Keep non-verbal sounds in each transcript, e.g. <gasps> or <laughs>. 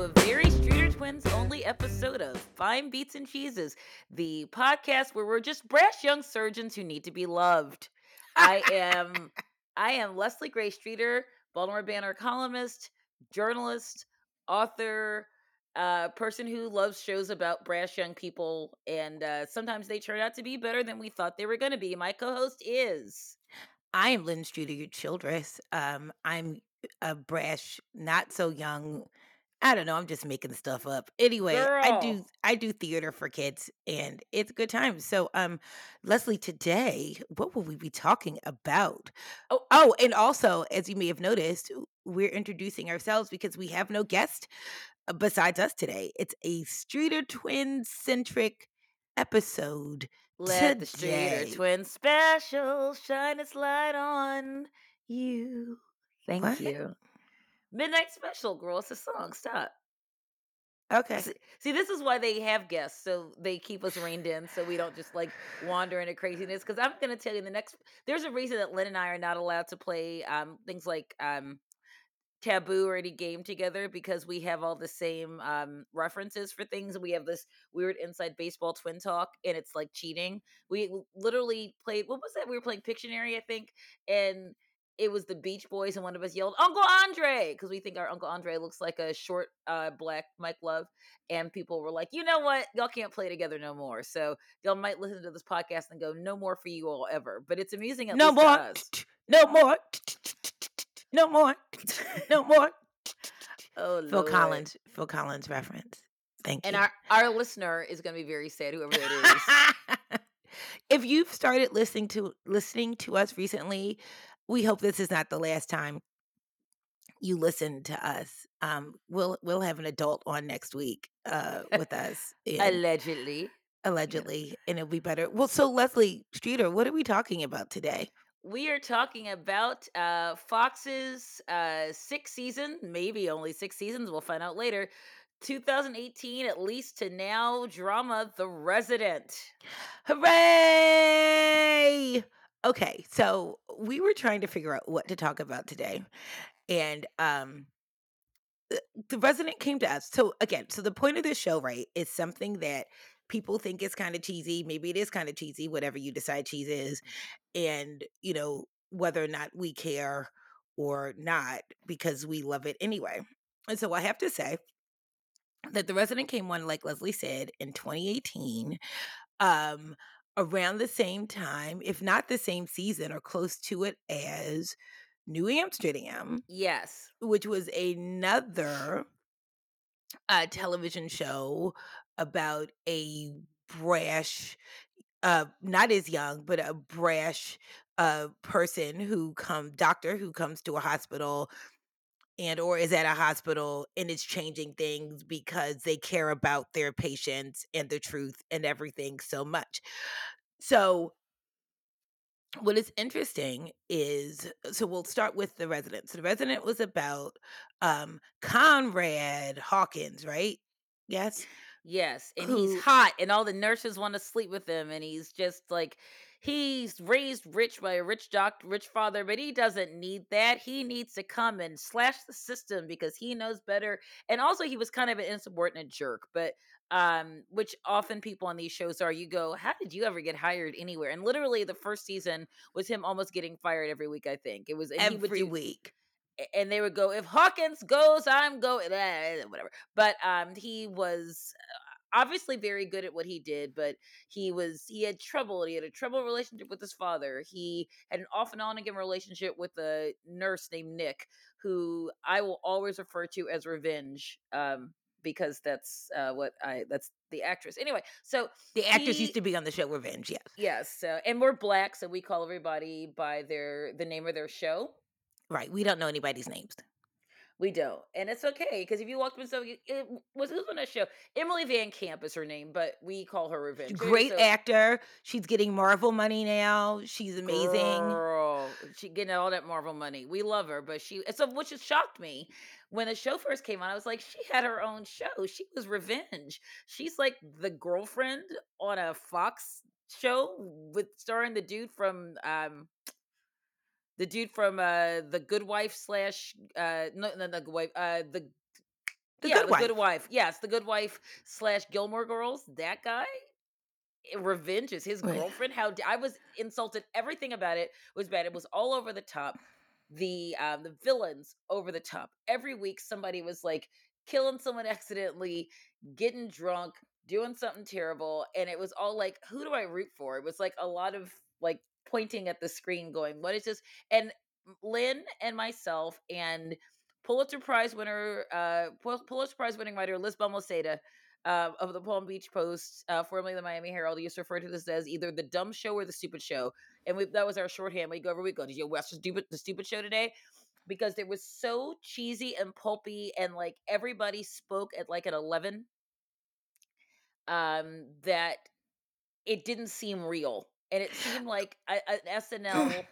a very Streeter Twins only episode of Fine Beats and Cheeses, the podcast where we're just brash young surgeons who need to be loved. I am I am Leslie Gray Streeter, Baltimore Banner columnist, journalist, author, uh, person who loves shows about brash young people, and uh, sometimes they turn out to be better than we thought they were going to be. My co-host is I am Lynne Streeter Childress. Um, I'm a brash, not so young. I don't know. I'm just making stuff up. Anyway, I do I do theater for kids, and it's a good time. So, um, Leslie, today, what will we be talking about? Oh, Oh, and also, as you may have noticed, we're introducing ourselves because we have no guest uh, besides us today. It's a Streeter Twin centric episode. let the Streeter Today. Twins special shine its light on you. Thank What? you. Midnight Special, girl. It's a song. Stop. Okay. See, see, this is why they have guests, so they keep us reined in, so we don't just like wander into craziness. Because I'm going to tell you the next. There's a reason that Lynne and I are not allowed to play um, things like um, taboo or any game together because we have all the same um, references for things. We have this weird inside baseball twin talk, and it's like cheating. We literally played. What was that? We were playing Pictionary, I think, and it was the Beach Boys, and one of us yelled "Uncle Andre" because we think our Uncle Andre looks like a short, uh, black Mike Love, and people were like, "You know what? Y'all can't play together no more." So y'all might listen to this podcast and go, "No more for you all ever." But it's amusing at No more. No more. No more. No more. Oh, Phil Lord. Collins. Phil Collins reference. Thank And you. our our listener is going to be very sad, whoever that is. <laughs> if you've started listening to listening to us recently, we hope this is not the last time you listen to us. Um, we'll we'll have an adult on next week uh, <laughs> with us, Allegedly, allegedly, and it'll be better. Well, so Leslie Streeter, what are we talking about today? we are talking about uh, Fox's uh, sixth season, maybe only six seasons. We'll find out later. 2018, at least to now, drama The Resident. Hooray! Okay, so we were trying to figure out what to talk about today, and um, the the resident came to us. So again, so the point of this show, right, is something that people think is kind of cheesy. Maybe it is kind of cheesy, whatever you decide cheese is, and you know whether or not we care or not because we love it anyway. And so I have to say that the resident came on, like Leslie said, in 2018, um, around the same time, if not the same season or close to it as New Amsterdam Yes. which was another uh, television show about a brash, uh, not as young, but a brash uh, person who come doctor who comes to a hospital and or is at a hospital and is changing things because they care about their patients and the truth and everything so much. So what is interesting is so we'll start with the resident. So the resident was about um Conrad Hawkins, right? Yes. Yes, and Who- he's hot, and all the nurses want to sleep with him, and he's just like he's raised rich by a rich doctor, rich father, but he doesn't need that. He needs to come and slash the system because he knows better. And also, he was kind of an insubordinate jerk, but um, which often people on these shows are. You go, how did you ever get hired anywhere? And literally, the first season was him almost getting fired every week. I think it was and he would Every do- week. and they would go if hawkins goes i'm going eh, whatever but um he was obviously very good at what he did but he was he had trouble he had a trouble relationship with his father he had an off and on again relationship with a nurse named nick who i will always refer to as revenge um because that's uh what i that's the actress anyway so The actors he- used to be on the show Revenge, yes. yes so and we're black so we call everybody by their the name of their show Right. We don't know anybody's names. We don't, and it's okay because if you walked up and stuff, it was who's on that show? Emily Van Camp is her name, but we call her Revenge. Great So- actor. She's getting Marvel money now. She's amazing. Girl, she getting all that Marvel money. We love her, but she so which has shocked me when the show first came on. I was like, she had her own show. She was Revenge. She's like the girlfriend on a Fox show with starring the dude from um the dude from uh the Good Wife slash uh no no the Good Wife uh the The Yeah, Good The Good Wife. Wife. Yes, The Good Wife slash Gilmore Girls. That guy, eh, Revenge is his girlfriend. How I was insulted. Everything about it was bad. It was all over the top. The um, the villains over the top. Every week, somebody was like killing someone <laughs> accidentally, getting drunk, doing something terrible, and it was all like, who do I root for? It was like a lot of like pointing at the screen, going, "What is this?" And Lynne and myself and Pulitzer Prize winner, uh, Pul- Pulitzer Prize winning writer Liz Balmaseda uh, of the Palm Beach Post, uh, formerly the Miami Herald, used to refer to this as either the dumb show or the stupid show, and we, that was our shorthand. We go every week. Go, did you watch the stupid the stupid show today? Because it was so cheesy and pulpy, and like everybody spoke at like at eleven, um, that it didn't seem real, and it seemed like a, an SNL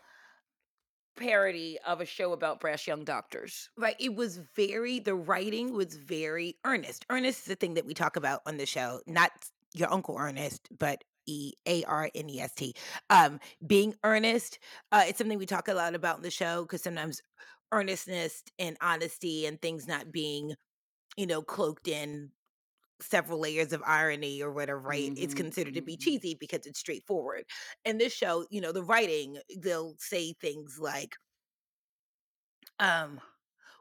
<clears throat> parody of a show about brash young doctors. Right. It was very, the writing was very earnest. Earnest is the thing that we talk about on the show, not your Uncle Ernest, but E A R N E S T. Um, being earnest, uh, it's something we talk a lot about in the show because sometimes earnestness and honesty and things not being, you know, cloaked in several layers of irony or whatever, right? It's Mhm, considered to be mhm. cheesy because it's straightforward. And this show, you know, the writing, they'll say things like, um,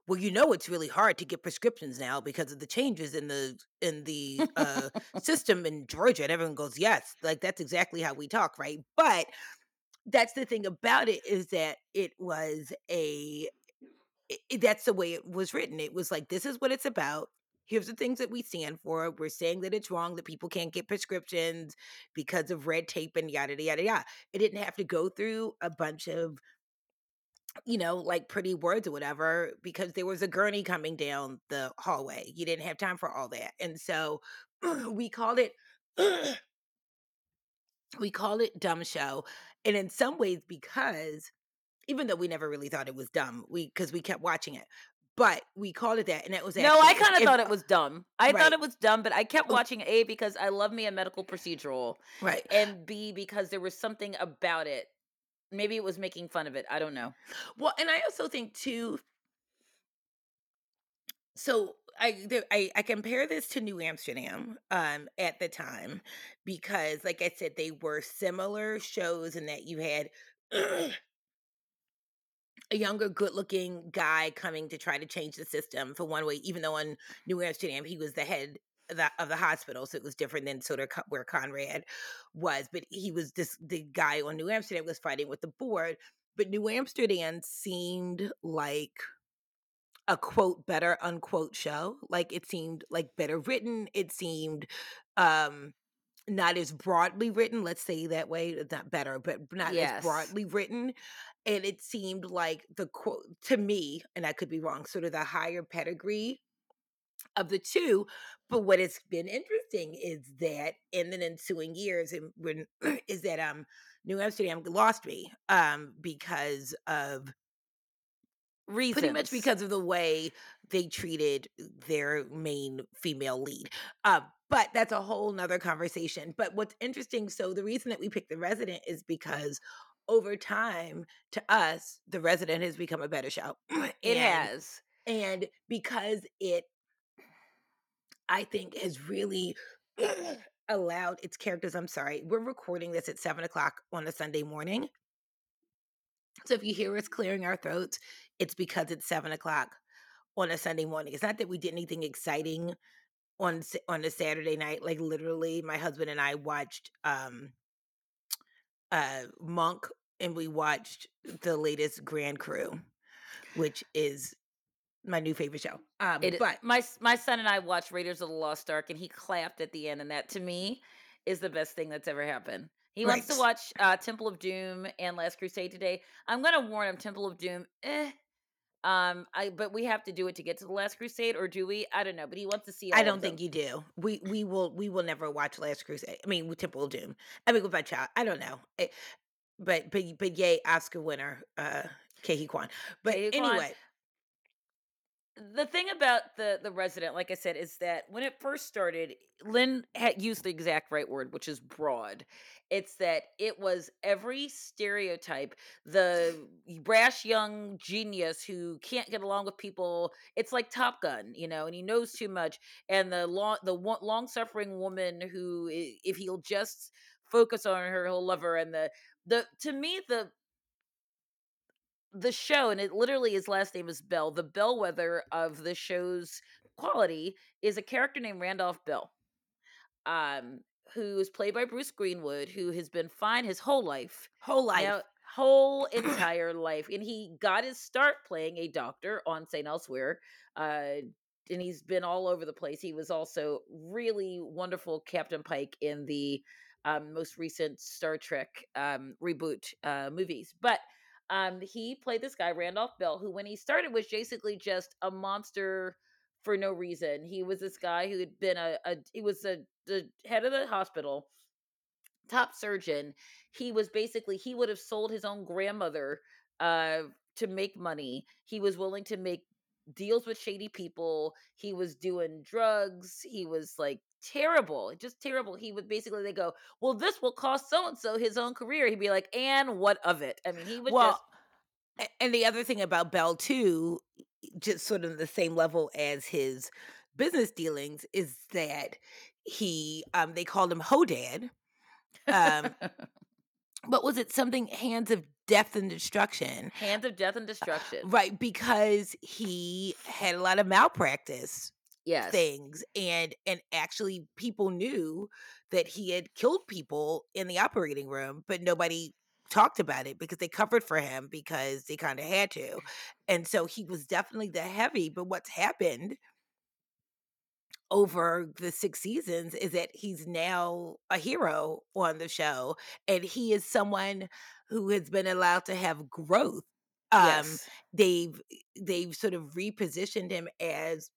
well, you know, it's really hard to get prescriptions now because of the changes in the in the uh, <laughs> system in Georgia. And everyone goes, yes, like that's exactly how we talk, right? But that's the thing about it is that it was a i- i- that's the way it was written. It was like, this is what it's about. Here's the things that we stand for. We're saying that it's wrong that people can't get prescriptions because of red tape and yada yada yada. It didn't have to go through a bunch of you know, like pretty words or whatever, because there was a gurney coming down the hallway. You didn't have time for all that. And so <clears throat> we called it <clears throat> we called it dumb show. And in some ways, because even though we never really thought it was dumb, we because we kept watching it. But we called it that, and it was No, I kind of thought it was dumb. I Right. thought it was dumb, but I kept Oh. watching A because I love me a medical procedural, right. and B because there was something about it. Maybe it was making fun of it. I don't know. Well, and I also think too. So I there, I I compare this to New Amsterdam um at the time because like I said they were similar shows in that you had a younger good-looking guy coming to try to change the system for one way even though on New Amsterdam he was the head of the, of the hospital so it was different than sort of where Conrad was but he was this the guy on New Amsterdam was fighting with the board but New Amsterdam seemed like a quote better unquote show like it seemed like better written it seemed um not as broadly written let's say that way not better but not Yes. as broadly written and it seemed like the quote to me and i could be wrong sort of the higher pedigree of the two but what has been interesting is that in the ensuing years and when <clears throat> is that um new amsterdam lost me um because of Reasons. pretty much because of the way they treated their main female lead. Uh, but that's a whole nother conversation. But what's interesting, so the reason that we picked the resident is because over time, to us, the resident has become a better show. <clears throat> it And- has. and because it i think has really <clears throat> allowed its characters i'm sorry we're recording this at seven o'clock on a sunday morning so if you hear us clearing our throats it's because it's seven o'clock on a sunday morning it's not that we did anything exciting on on a saturday night like literally my husband and i watched um uh monk and we watched the latest grand crew which is my new favorite show. Um, It, but my my son and I watched Raiders of the Lost Ark, and he clapped at the end, and that to me is the best thing that's ever happened. He wants to watch uh, Temple of Doom and Last Crusade today. I'm gonna warn him. Temple of Doom, eh. Um, I but we have to do it to get to the Last Crusade, or do we? I don't know. But he wants to see. I don't think you do. We we will we will never watch Last Crusade. I mean, Temple of Doom. I mean, with my child. I don't know. Eh, but but but yay, Oscar winner, uh, Ke Huy Quan. But Quan. anyway, the thing about the the resident, like I said, is that when it first started, Lynne had used the exact right word, which is broad. It's that it was every stereotype, the brash young genius who can't get along with people. It's like Top Gun, you know, and he knows too much. And the long the long suffering woman who, if he'll just focus on her, he'll love her. And the the to me the the show, and it literally his last name is Bell. The bellwether of the show's quality is a character named Randolph Bell, um, who is played by Bruce Greenwood, who has been fine his whole life. Whole life. Now, whole <clears throat> entire life, and he got his start playing a doctor on St. Elsewhere. Uh, and he's been all over the place. He was also really wonderful Captain Pike in the um, most recent Star Trek um, reboot uh, movies. But um, he played this guy, Randolph Bell, who when he started was basically just a monster for no reason. He was this guy who had been a, a he was a the head of the hospital, top surgeon. He was basically he would have sold his own grandmother uh to make money. He was willing to make deals with shady people. He was doing drugs. He was like terrible, just terrible. He would basically they go, "Well, this will cost so and so his own career." He'd be like, "And what of it?" I mean, he would just Well, a- and the other thing about Bell too, just sort of the same level as his business dealings, is that he um they called him Hodad. Um, <laughs> but was it something hands of death and destruction? hands of death and destruction. Right, because he had a lot of malpractice Yes. things and and actually people knew that he had killed people in the operating room but nobody talked about it because they covered for him because they kind of had to and so he was definitely the heavy but what's happened over the six seasons is that he's now a hero on the show and he is someone who has been allowed to have growth um yes. they've they've sort of repositioned him as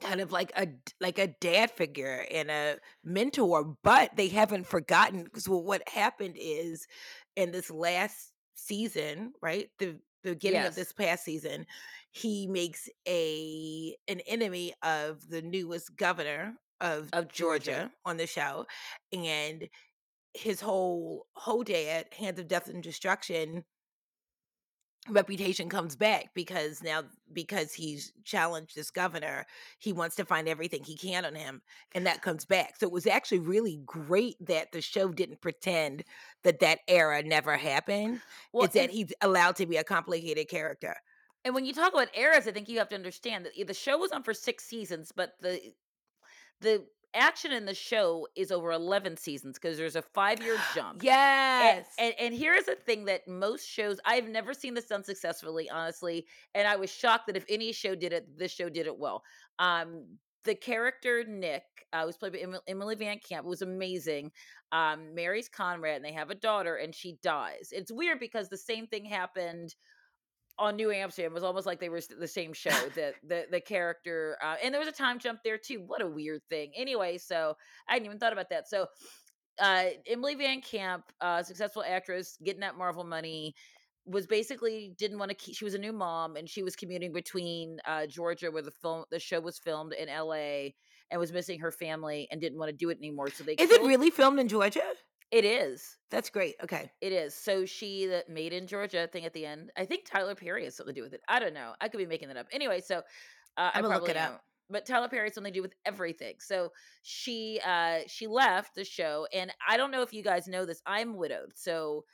kind of like a like a dad figure and a mentor but they haven't forgotten because what happened is in this last season right the the beginning of this past season he makes a an enemy of the newest governor of, Of Georgia. on the show and his whole whole dad hands of death and destruction reputation comes back because now because he's challenged this governor he wants to find everything he can on him and that comes back. So it was actually really great that the show didn't pretend that that era never happened Well, it's that he's allowed to be a complicated character. And when you talk about eras, I think you have to understand that eh, the show was on for six seasons, but the the action in the show is over eleven seasons because there's a five year <gasps> jump. Yes and and here's a thing that most shows I've never seen this done successfully, honestly. And I was shocked that if any show did it, this show did it well. Um, the character Nick, uh, was played by Emil- Emily Van Camp, was amazing. Um, marries Conrad, and they have a daughter, and she dies. It's weird because the same thing happened on New Amsterdam. It was almost like they were the same show. <laughs> that the the character, uh, and there was a time jump there too. What a weird thing. Anyway, so I hadn't even thought about that. So uh Emily Van Camp, uh successful actress, getting that Marvel money, was basically didn't want to keep she was a new mom and she was commuting between uh Georgia where the film the show was filmed in LA and was missing her family and didn't want to do it anymore. So they is it really filmed in georgia it is. that's great okay It is. So she that made in Georgia thing at the end. I think Tyler Perry has something to do with it. I don't know. I could be making that up. Anyway, so uh, I I'ma look probably it up. But Tyler Perry has something to do with everything. So she uh she left the show, and I don't know if you guys know this. I'm widowed, so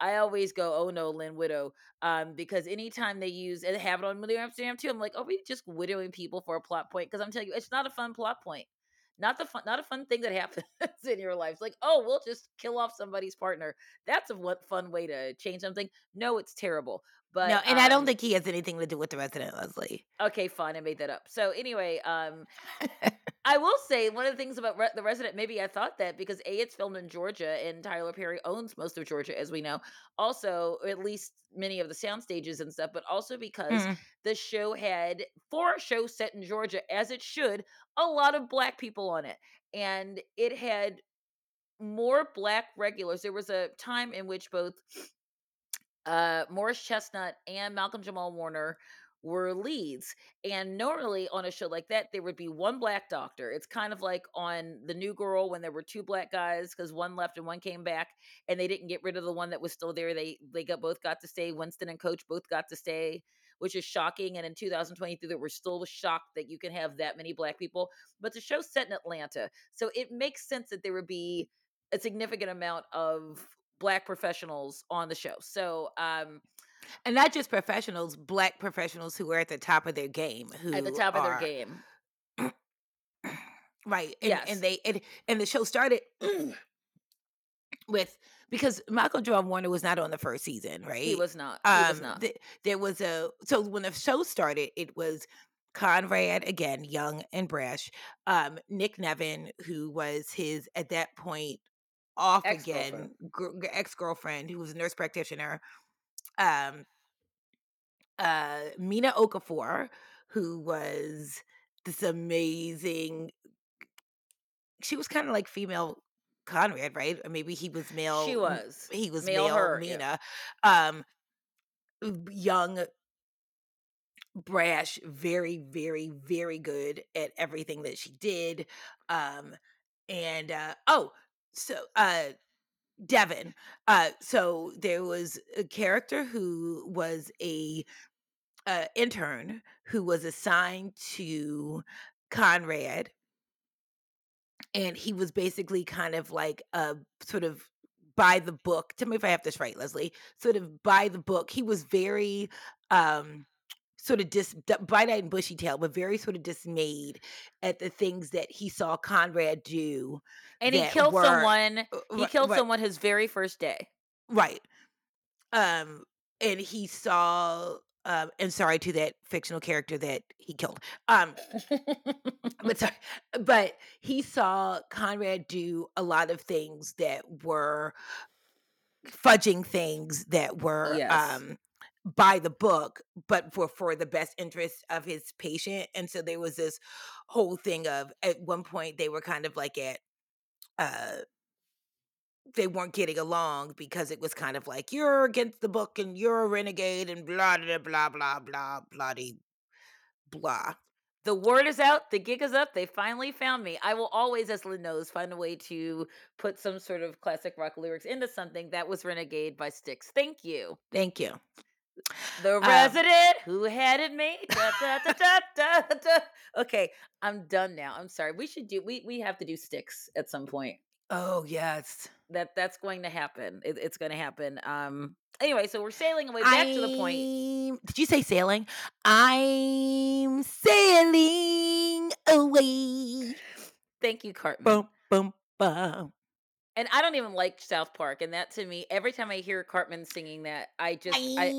I always go, "Oh no, Lynn widow," um, because anytime they use and have it on New Amsterdam too, I'm like, "Are we just widowing people for a plot point?" Because I'm telling you, it's not a fun plot point. Not the fun, not a fun thing that happens <laughs> in your life. It's like, oh, we'll just kill off somebody's partner. That's a what fun way to change something. No, it's terrible. But no and i don't um, think he has anything to do with the resident leslie Okay, fine. I made that up. So anyway, um, <laughs> I will say one of the things about Re- the Resident. Maybe I thought that because a it's filmed in Georgia and Tyler Perry owns most of Georgia, as we know. Also, at least many of the sound stages and stuff. But also because Mm. the show had for a show set in Georgia, as it should, a lot of black people on it, and it had more black regulars. There was a time in which both uh, Morris Chestnut and Malcolm Jamal Warner were leads. And normally on a show like that, there would be one black doctor. It's kind of like on The New Girl when there were two black guys because one left and one came back, and they didn't get rid of the one that was still there. They they got both got to stay. Winston and Coach both got to stay, which is shocking. And in 2023, that we're still shocked that you can have that many black people. But the show's set in Atlanta, so it makes sense that there would be a significant amount of black professionals on the show. So um and not just professionals, black professionals who are at the top of their game, who at the top are, of their game. <clears throat> right. And, Yes. and they and, and the show started <clears throat> with because Malcolm Jamal Warner was not on the first season, right? He was not. He was um not. th- there was a so when the show started it was conrad again young and brash um nick nevin who was his at that point off again gr- gr- ex-girlfriend who was a nurse practitioner um uh mina okafor who was this amazing she was kind of like female conrad right or maybe he was male she was. he was Male male, her, yeah. Mina. Um, young, brash, very, very, very good at everything that she did. Um, and uh, oh, so uh, Devon. Uh, so there was a character who was a uh, intern who was assigned to Conrad, and he was basically kind of like a sort of by the book. Tell me if I have this right, Leslie. Sort of by the book. He was very um sort of dis bright eyed and bushy tail, but very sort of dismayed at the things that he saw Conrad do. And he killed were- someone. uh, He killed right, someone his very first day. Right. Um, and he saw um and sorry to that fictional character that he killed. Um but sorry, but he saw Conrad do a lot of things that were fudging things that were Yes. um by the book but for for the best interest of his patient and so there was this whole thing of at one point they were kind of like at uh they weren't getting along because it was kind of like you're against the book and you're a renegade and blah blah blah blah blah blah blah the word is out. The gig is up. They finally found me. I will always, as Lynne knows, find a way to put some sort of classic rock lyrics into something that was Renegade by Styx. Thank you. thank you The resident who had it made. Da, da, da. Okay, I'm done now. I'm sorry. We should do. We we have to do Styx at some point. oh yes That that's going to happen. It, it's going to happen. Um. Anyway, so we're sailing away back to the point. Did you say sailing? I'm sailing away. Thank you, Cartman. Boom, boom, boom. And I don't even like South Park, and that to me, every time I hear Cartman singing that, I just I,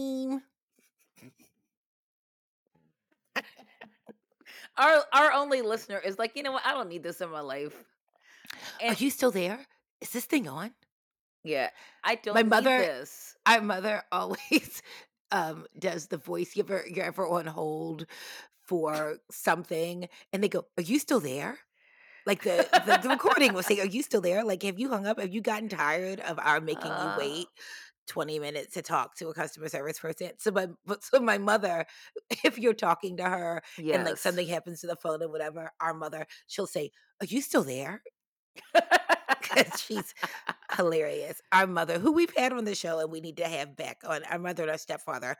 our our only listener is like, you know what? I don't need this in my life. Are you still there? Is this thing on? yeah, I don't. My need mother- this. Our mother <laughs> always um does the voice. You ever you're ever on hold for something and they go, Are you still there? Like the, the, the recording will say, Are you still there? Like, have you hung up? Have you gotten tired of our making Uh. you wait 20 minutes to talk to a customer service person? So my but so my mother, <laughs> if you're talking to her Yes. and like something happens to the phone or whatever, our mother, she'll say, Are you still there? <laughs> Because she's hilarious. Our mother, who we've had on the show and we need to have back on, our mother and our stepfather.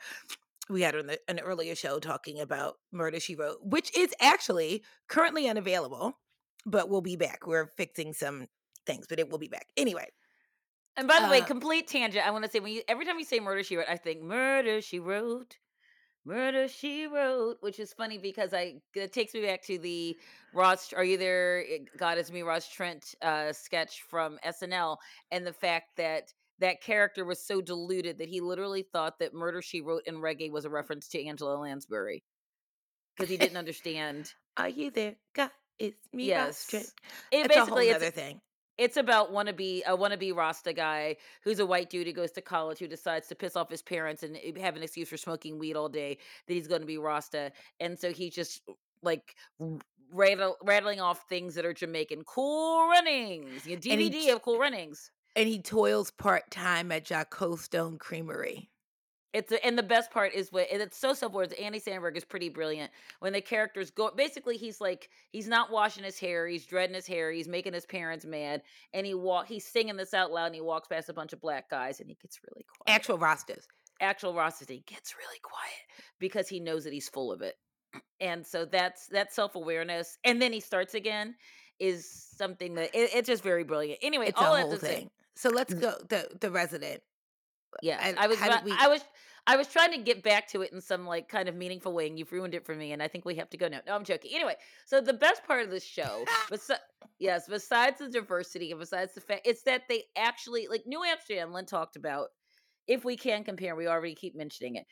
We had on the, an earlier show talking about Murder She Wrote, which is actually currently unavailable, but we'll be back. We're fixing some things, but it will be back. Anyway, And by the way, Uh, complete tangent. I want to say when you every time you say murder she wrote, I think murder she wrote, murder she wrote, which is funny because I it takes me back to the Ross. Are you there? It- God is me, Ras Trent uh, sketch from SNL, and the fact that that character was so deluded that he literally thought that murder she wrote in reggae was a reference to Angela Lansbury because he didn't <laughs> understand. are you there? God, it's me. Yes. It It's a whole basically it's other thing. it's about wannabe a wannabe Rasta guy who's a white dude who goes to college who decides to piss off his parents and eh, have an excuse for smoking weed all day that he's going to be Rasta, and so he just like rattle, rattling off things that are Jamaican. Cool Runnings, your And he DVD of Cool Runnings. And he toils part time at Jocko Stone Creamery. It's a, and the best part is what and it's so self-aware. Andy Samberg is pretty brilliant when the characters go. Basically, he's like he's not washing his hair, he's dreading his hair, he's making his parents mad, and he walk he's singing this out loud, and he walks past a bunch of black guys, and he gets really quiet. Actual Rastas. Actual Rastas, gets really quiet because he knows that he's full of it, and so that's that's self-awareness. And then he starts again is something that it, it's just very brilliant. Anyway, It's all a whole to say, thing. So let's mm. go the the resident. Yes, And I was. we- I was. I was trying to get back to it in some like kind of meaningful way, and you've ruined it for me. And I think we have to go now. No, I'm joking. Anyway, so the best part of this show, <laughs> yes, besides the diversity and besides the fact, it's that they actually like New Amsterdam. Lynne talked about. If we can compare, we already keep mentioning it.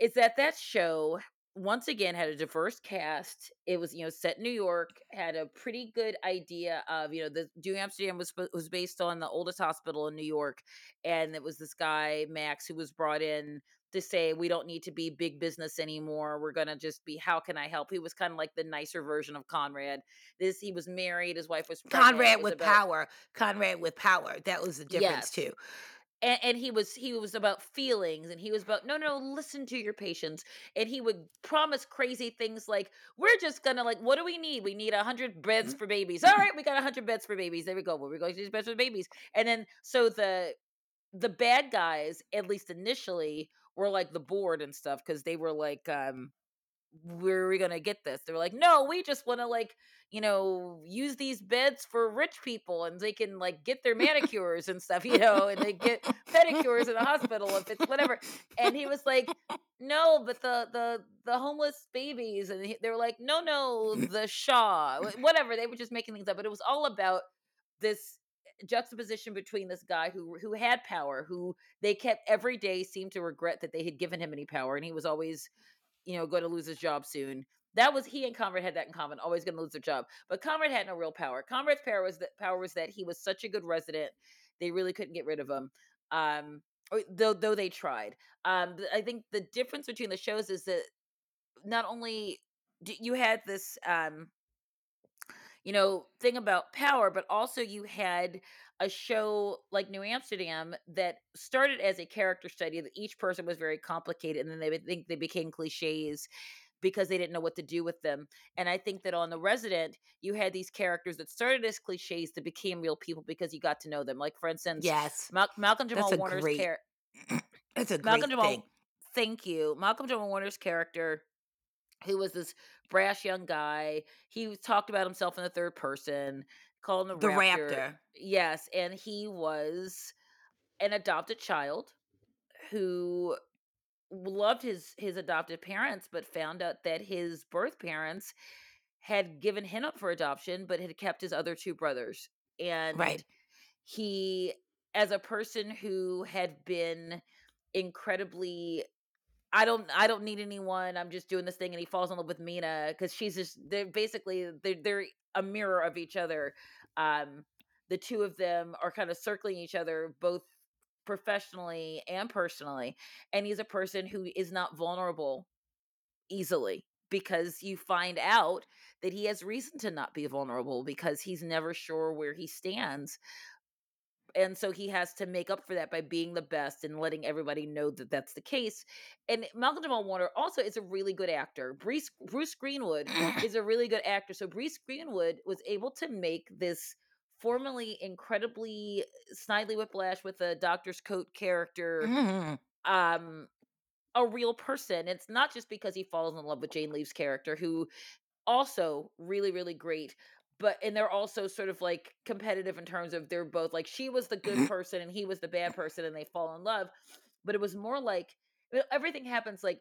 Is that that show once again had a diverse cast. It was you know set in New York, had a pretty good idea of you know the New Amsterdam was was based on the oldest hospital in New York, and it was this guy Max who was brought in to say we don't need to be big business anymore. We're gonna just be how can I help? He was kind of like the nicer version of Conrad. This he was married, his wife was pregnant. Conrad was with about- power. Conrad with power. That was the difference Yes. too. And, and he was he was about feelings and he was about no no listen to your patients and he would promise crazy things like we're just gonna like what do we need? We need a hundred Mm-hmm. beds for babies. All right we got a hundred beds for babies. There we go. Well, we're going to these beds for babies. And then so the the bad guys at least initially were like the board and stuff because they were like um where are we gonna get this? They were like no we just want to like you know use these beds for rich people and they can like get their manicures and stuff you know and they get pedicures in the hospital if it's whatever. And he was like no but the the the homeless babies and he, they were like no no <laughs> the shaw whatever they were just making things up but it was all about this eh, juxtaposition between this guy who who had power who they kept every day seemed to regret that they had given him any power and he was always you know going to lose his job soon that was he and Conrad had that in common, always going to lose their job. But Conrad had no real power. Conrad's power was that power was that he was such a good resident, they really couldn't get rid of him. Um, or, though though they tried. Um, I think the difference between the shows is that not only you had this um, you know thing about power, but also you had a show like New Amsterdam that started as a character study that each person was very complicated, and then they would think they became cliches because they didn't know what to do with them. And I think that on The Resident, you had these characters that started as cliches that became real people because you got to know them. Like for instance, Yes. Mal- Malcolm That's Jamal a Warner's character. <clears throat> That's a great Malcolm Jamal. thing. Thank you, Malcolm Jamal Warner's character, who was this brash young guy. He was- talked about himself in the third person, called The the raptor. raptor. Yes, and he was an adopted child who loved his his adopted parents but found out that his birth parents had given him up for adoption but had kept his other two brothers and Right. he as a person who had been incredibly I don't I don't need anyone. I'm just doing this thing and he falls in love with Mina because she's just they're basically they're they're a mirror of each other. Um the two of them are kind of circling each other both professionally and personally. And he's a person who is not vulnerable easily because you find out that he has reason to not be vulnerable because he's never sure where he stands and so he has to make up for that by being the best and letting everybody know that that's the case. And Malcolm Jamal Warner also is a really good actor. Bruce Bruce Greenwood <clears throat> is a really good actor. So Bruce Greenwood was able to make this formerly incredibly Snidely Whiplash with a doctor's coat character Mhm. um a real person. It's not just because he falls in love with Jane Leeves' character, who also really, really great. But and they're also sort of like competitive in terms of they're both like she was the good <clears throat> person and he was the bad person and they fall in love. But it was more like everything happens like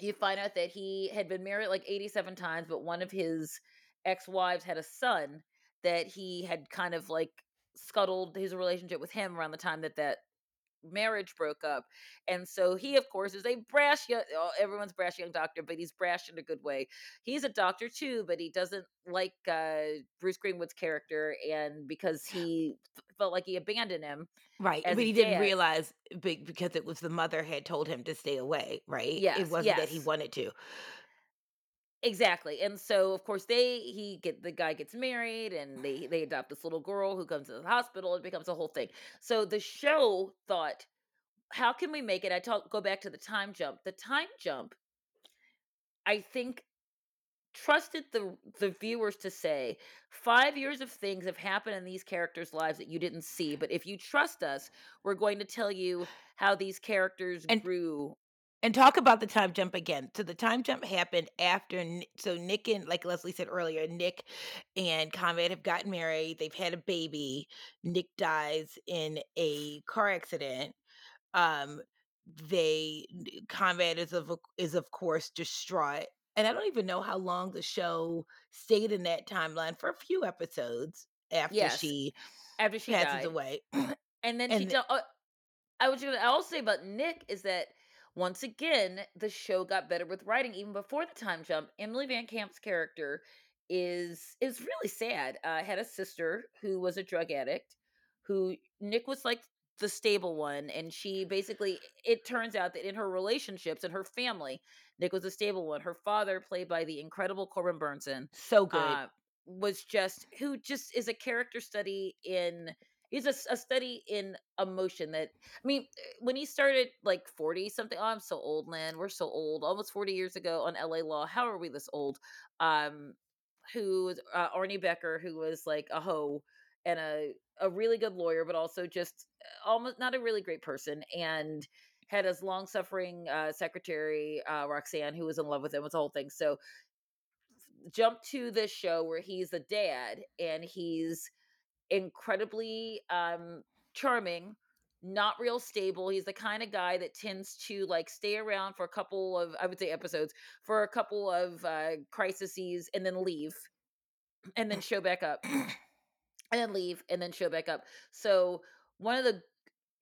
you find out that he had been married like 87 times, but one of his ex-wives had a son that he had kind of like scuttled his relationship with him around the time that that marriage broke up. And so he, of course, is a brash young, oh, everyone's brash young doctor, but he's brash in a good way. He's a doctor too, but he doesn't like uh, Bruce Greenwood's character. And because he f- felt like he abandoned him. Right. But he didn't dad. realize because it was the mother had told him to stay away, right? Yes, It wasn't that he wanted to. Exactly. And so of course they he get the guy gets married and they they adopt this little girl who comes to the hospital. It becomes a whole thing. So the show thought how can we make it? I talk go back to the time jump. The time jump, I think trusted the the viewers to say five years of things have happened in these characters lives that you didn't see but if you trust us we're going to tell you how these characters And- grew And talk about the time jump again. So the time jump happened after. So Nick and like Leslie said earlier, Nick and Conrad have gotten married. They've had a baby. Nick dies in a car accident. Um, they Conrad is of is of course distraught. And I don't even know how long the show stayed in that timeline for a few episodes after Yes. she after she passes died away. and then and she tell, uh, i was gonna i'll say about nick is that once again the show got better with writing even before the time jump. Emily van camp's character is is really sad. Uh had a sister who was a drug addict who nick was like the stable one and she basically it turns out that in her relationships and her family nick was a stable one. Her father played by the incredible corbin bernsen so good. uh, was just who just is a character study in he's a study in emotion that i mean eh, when he started like 40 something oh i'm so old man we're so old almost 40 years ago on la law how are we this old? Um who was uh, arnie becker who was like a hoe and a a really good lawyer but also just uh, almost not a really great person and had his long suffering uh, secretary uh, roxanne who was in love with him with the whole thing so jump to this show where he's a dad and he's incredibly um charming not real stable he's the kind of guy that tends to like stay around for a couple of i would say episodes for a couple of uh crises and then leave and then show back up and then leave and then show back up. So one of the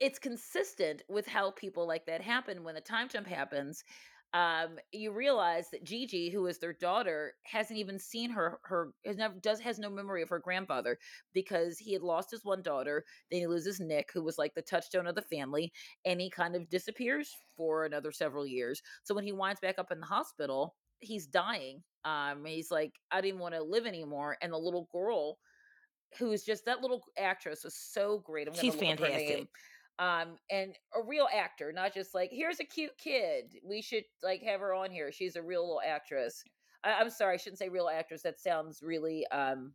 it's consistent with how people like that happen when the time jump happens um you realize that Gigi who is their daughter hasn't even seen her her has never does has no memory of her grandfather because he had lost his one daughter then he loses Nick who was like the touchstone of the family and he kind of disappears for another several years so when he winds back up in the hospital he's dying um he's like I didn't want to live anymore and the little girl who's just that little actress was so great I'm She's look her name fantastic. Um and a real actor not just like here's a cute kid we should like have her on here she's a real little actress I, i'm sorry i shouldn't say real actress that sounds really um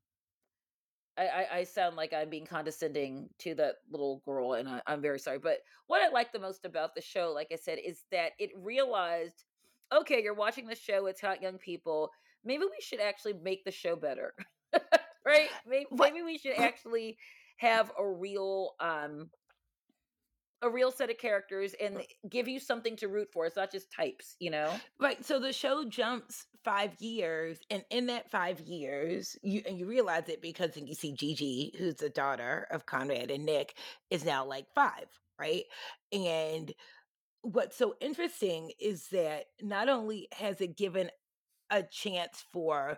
I, I, I sound like I'm being condescending to that little girl, and I, I'm very sorry. But what I like the most about the show, like I said, is that it realized, okay, you're watching the show, it's hot young people. Maybe we should actually make the show better, <laughs> right? Maybe, maybe we should actually have a real um a real set of characters and uh give you something to root for. It's not just types, you know. Right. So the show jumps five years, and in that five years, you and you realize it because then you see Gigi, who's the daughter of Conrad and Nick, is now like five, right? And what's so interesting is that not only has it given a chance for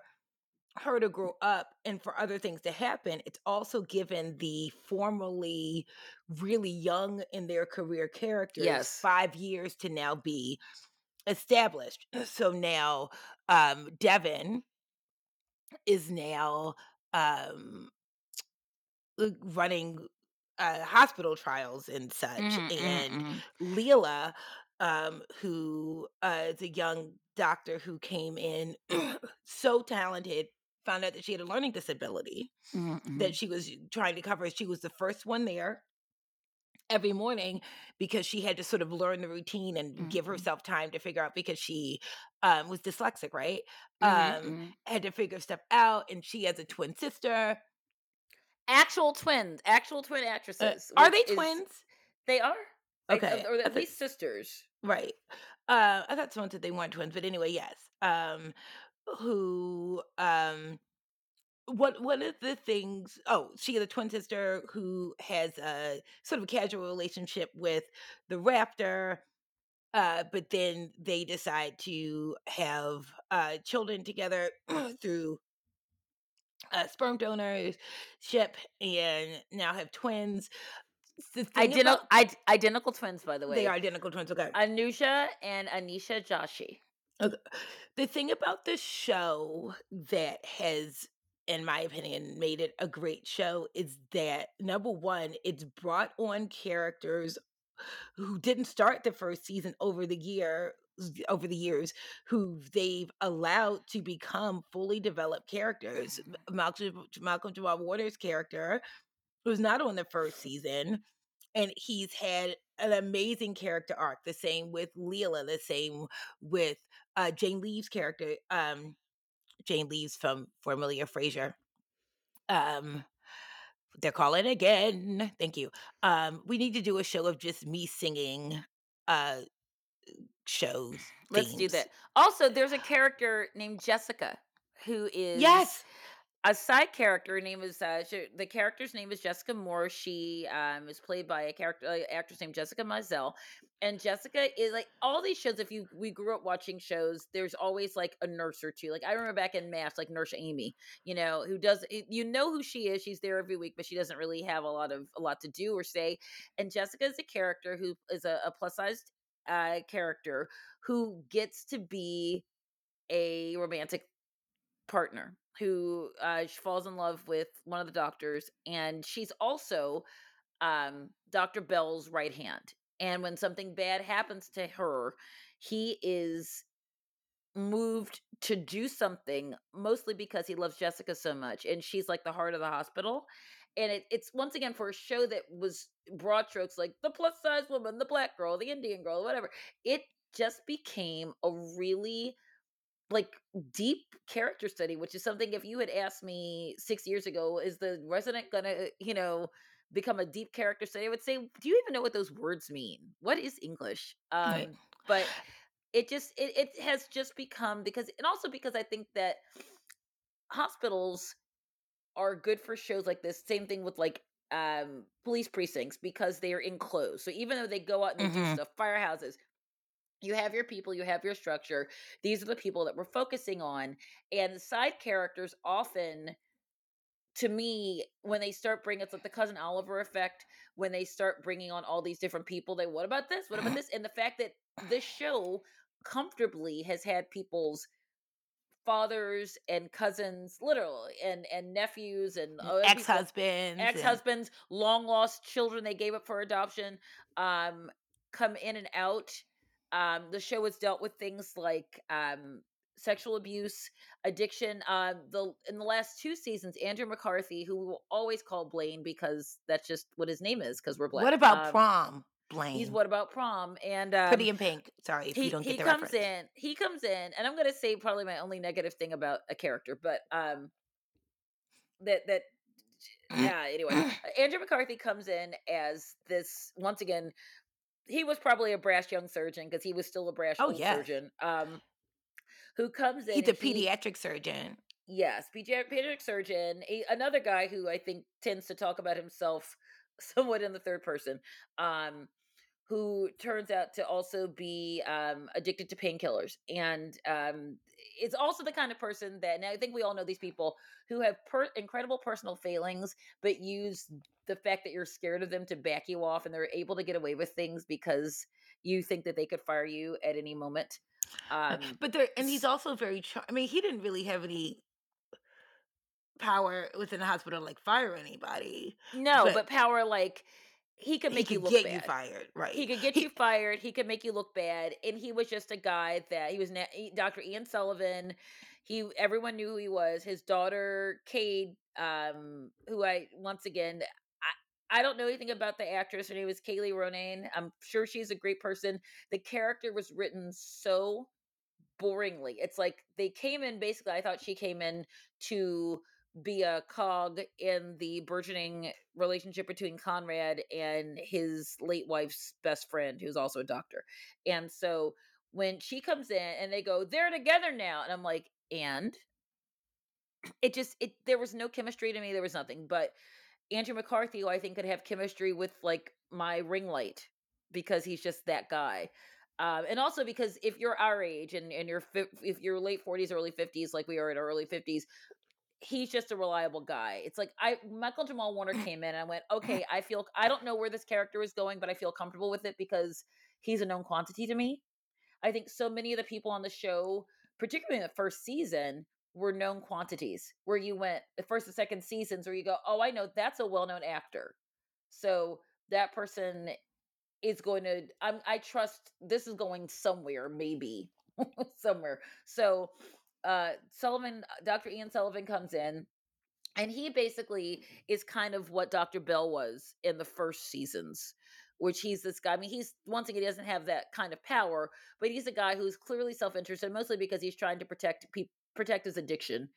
her to grow up and for other things to happen, it's also given the formerly really young in their career characters Yes. five years to now be established. <clears throat> So now um Devon is now um running uh, hospital trials and such Mhm, and mhm, mhm. Leela, um, who uh, is a young doctor who came in <clears throat> so talented, found out that she had a learning disability Mhm, mhm. that she was trying to cover. She was the first one there every morning because she had to sort of learn the routine and give Mhm. herself time to figure out because she um, was dyslexic, right? Mhm, Um, mhm. had to figure stuff out, and she has a twin sister. Actual twins, actual twin Uh, actresses. are which they is- twins? They are. Like, Okay, or I at least sisters. Right. Uh, I thought someone said they weren't twins, but anyway, yes. Um, who um what one of the things oh, she has a twin sister who has a sort of a casual relationship with the raptor. Uh, but then they decide to have uh children together <clears throat> through uh, sperm donors ship and now have twins. Identical, about- I, identical twins, by the way. they are identical twins. Okay. Anuja and Aneesha Joshi. The thing about this show that has in my opinion made it a great show is that number one it's brought on characters who didn't start the first season over the year over the years who they've allowed to become fully developed characters. Malcolm Malcolm Jamal Warner's character was not on the first season and he's had an amazing character arc. The same with Leela, the same with uh, Jane Leeves character, um, Jane Leeves from formerly of Frasier. Um, they're calling again. Thank you. Um, we need to do a show of just me singing uh shows. Let's do that. Also, there's a character named Jessica who is Yes. A side character. Name is uh, she, the character's name is Jessica Moore. She um, is played by a character uh, actress named Jessica Miesel, and Jessica is like all these shows. If you we grew up watching shows, there's always like a nurse or two. Like I remember back in Mass, like Nurse Amy, you know, who does you know who she is. She's there every week, but she doesn't really have a lot of a lot to do or say. And Jessica is a character who is a, a plus sized uh, character who gets to be a romantic partner who uh, she falls in love with one of the doctors, and she's also um, Dr. Bell's right hand. And when something bad happens to her, he is moved to do something mostly because he loves Jessica so much and she's like the heart of the hospital and it, it's once again for a show that was broad strokes like the plus size woman the black girl the indian girl whatever it just became a really like deep character study which is something if you had asked me six years ago is the resident gonna you know become a deep character study i would say do you even know what those words mean what is english um Right. but it just it, it has just become because and also because i think that hospitals are good for shows like this same thing with like um police precincts because they are enclosed so even though they go out and they do Mhm. stuff firehouses you have your people you have your structure these are the people that we're focusing on and the side characters often to me when they start bringing it's like the cousin oliver effect when they start bringing on all these different people they what about this what about <laughs> this and the fact that this show comfortably has had people's fathers and cousins literally and and nephews and other people- Ex-husbands. and- ex-husbands long lost children they gave up for adoption um come in and out um the show has dealt with things like um sexual abuse addiction um the in the last two seasons andrew mccarthy who we will always call blaine because that's just what his name is because we're black What about Um, prom? Blaine. he's what about prom and um, Pretty in Pink. Sorry if he, you don't get the comes reference. in he comes in and i'm gonna say probably my only negative thing about a character but um that that yeah anyway uh, <coughs> andrew mccarthy comes in as this once again he was probably a brash young surgeon because he was still a brash Oh, yeah. surgeon um who comes in He's a and he- pediatric surgeon. Yes, pediatric surgeon. A, another guy who I think tends to talk about himself <laughs> somewhat in the third person, um, who turns out to also be um, addicted to painkillers, and um, is also the kind of person that. I think we all know these people who have per- incredible personal failings, but use the fact that you're scared of them to back you off, and they're able to get away with things because you think that they could fire you at any moment. Um, but there, and he's also very. Char- I mean, he didn't really have any power within the hospital to like fire anybody. no, but- but power like he could make he you could look get you bad. fired, right? He could get you fired. He could make you look bad, and he was just a guy that he was na- Dr. Ian Sullivan. He everyone knew who he was. His daughter Cade, um, who I once again I I don't know anything about the actress. Her name is Kaley Ronayne. I'm sure she's a great person. The character was written so boringly. It's like they came in basically. I thought she came in to be a cog in the burgeoning relationship between Conrad and his late wife's best friend, who's also a doctor. And so when she comes in and they go, they're together now, and I'm like, and it just it there was no chemistry to me. There was nothing. But Andrew McCarthy, who I think could have chemistry with like my ring light because he's just that guy. Um, and also because if you're our age and, and you're if you're late 40s, early 50s, like we are in our early 50s, he's just a reliable guy. It's like I Malcolm Jamal Warner <clears throat> came in and I went, okay, I feel I don't know where this character is going, but I feel comfortable with it because he's a known quantity to me. I think so many of the people on the show, particularly in the first season, were known quantities. Where you went the first and second seasons, where you go, oh, I know that's a well-known actor, so that person is going to I'm I trust this is going somewhere maybe <laughs> somewhere. So uh Sullivan Dr. Ian Sullivan comes in and he basically is kind of what Dr. Bell was in the first seasons, which he's this guy. I mean, he's once again he doesn't have that kind of power, but he's a guy who's clearly self-interested, mostly because he's trying to protect people protect his addiction.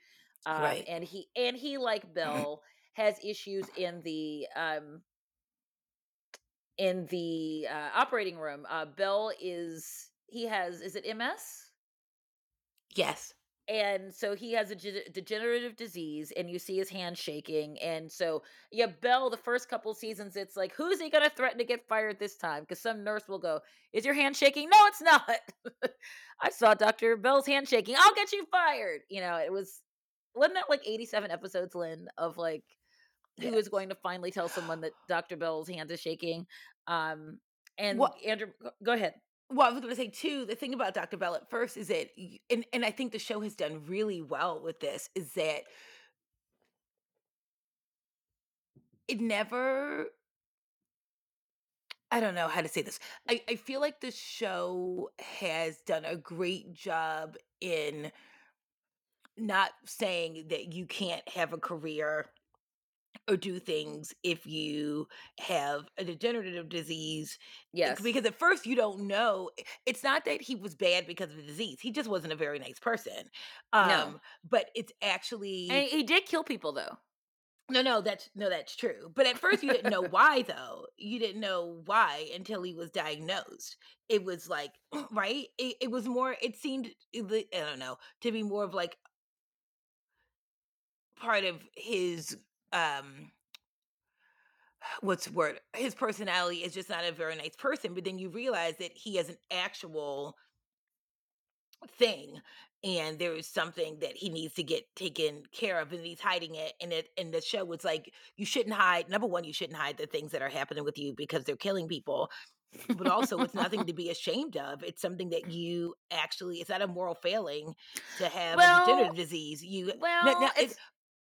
Um, Right. and he and he like <clears throat> Bell has issues in the um in the uh, operating room. Uh, Bell is he has is it MS? Yes. And so he has a degenerative disease and you see his hand shaking and so yeah bell the first couple seasons it's like who's he going to threaten to get fired this time? Because some nurse will go is your hand shaking? No it's not. <laughs> I saw dr bell's hand shaking. I'll get you fired. You know it was wasn't that like 87 episodes lynne of like who is Yes. going to finally tell someone that dr bell's hand is shaking? Um and What andrew go go ahead Well, I was going to say too. The thing about Dr. Bell at first is that, and and I think the show has done really well with this. Is that it never. I don't know how to say this. I, I feel like the show has done a great job in not saying that you can't have a career or do things if you have a degenerative disease eh, yes. because at first you don't know eh, it's not that he was bad because of the disease he just wasn't a very nice person no. um but it's actually and he did kill people though. No no that's no that's true but at first you didn't know <laughs> why though you didn't know why until he was diagnosed it was like <clears throat> right it, it was more it seemed eh, i don't know to be more of like part of his um what's the word his personality is just not a very nice person but then you realize that he has an actual thing and there is something that he needs to get taken care of and he's hiding it and it and the show was like you shouldn't hide number one you shouldn't hide the things that are happening with you because they're killing people but also it's nothing to be ashamed of it's something that you actually it's not a moral failing to <laughs> have a well degenerative disease you well n- it's it,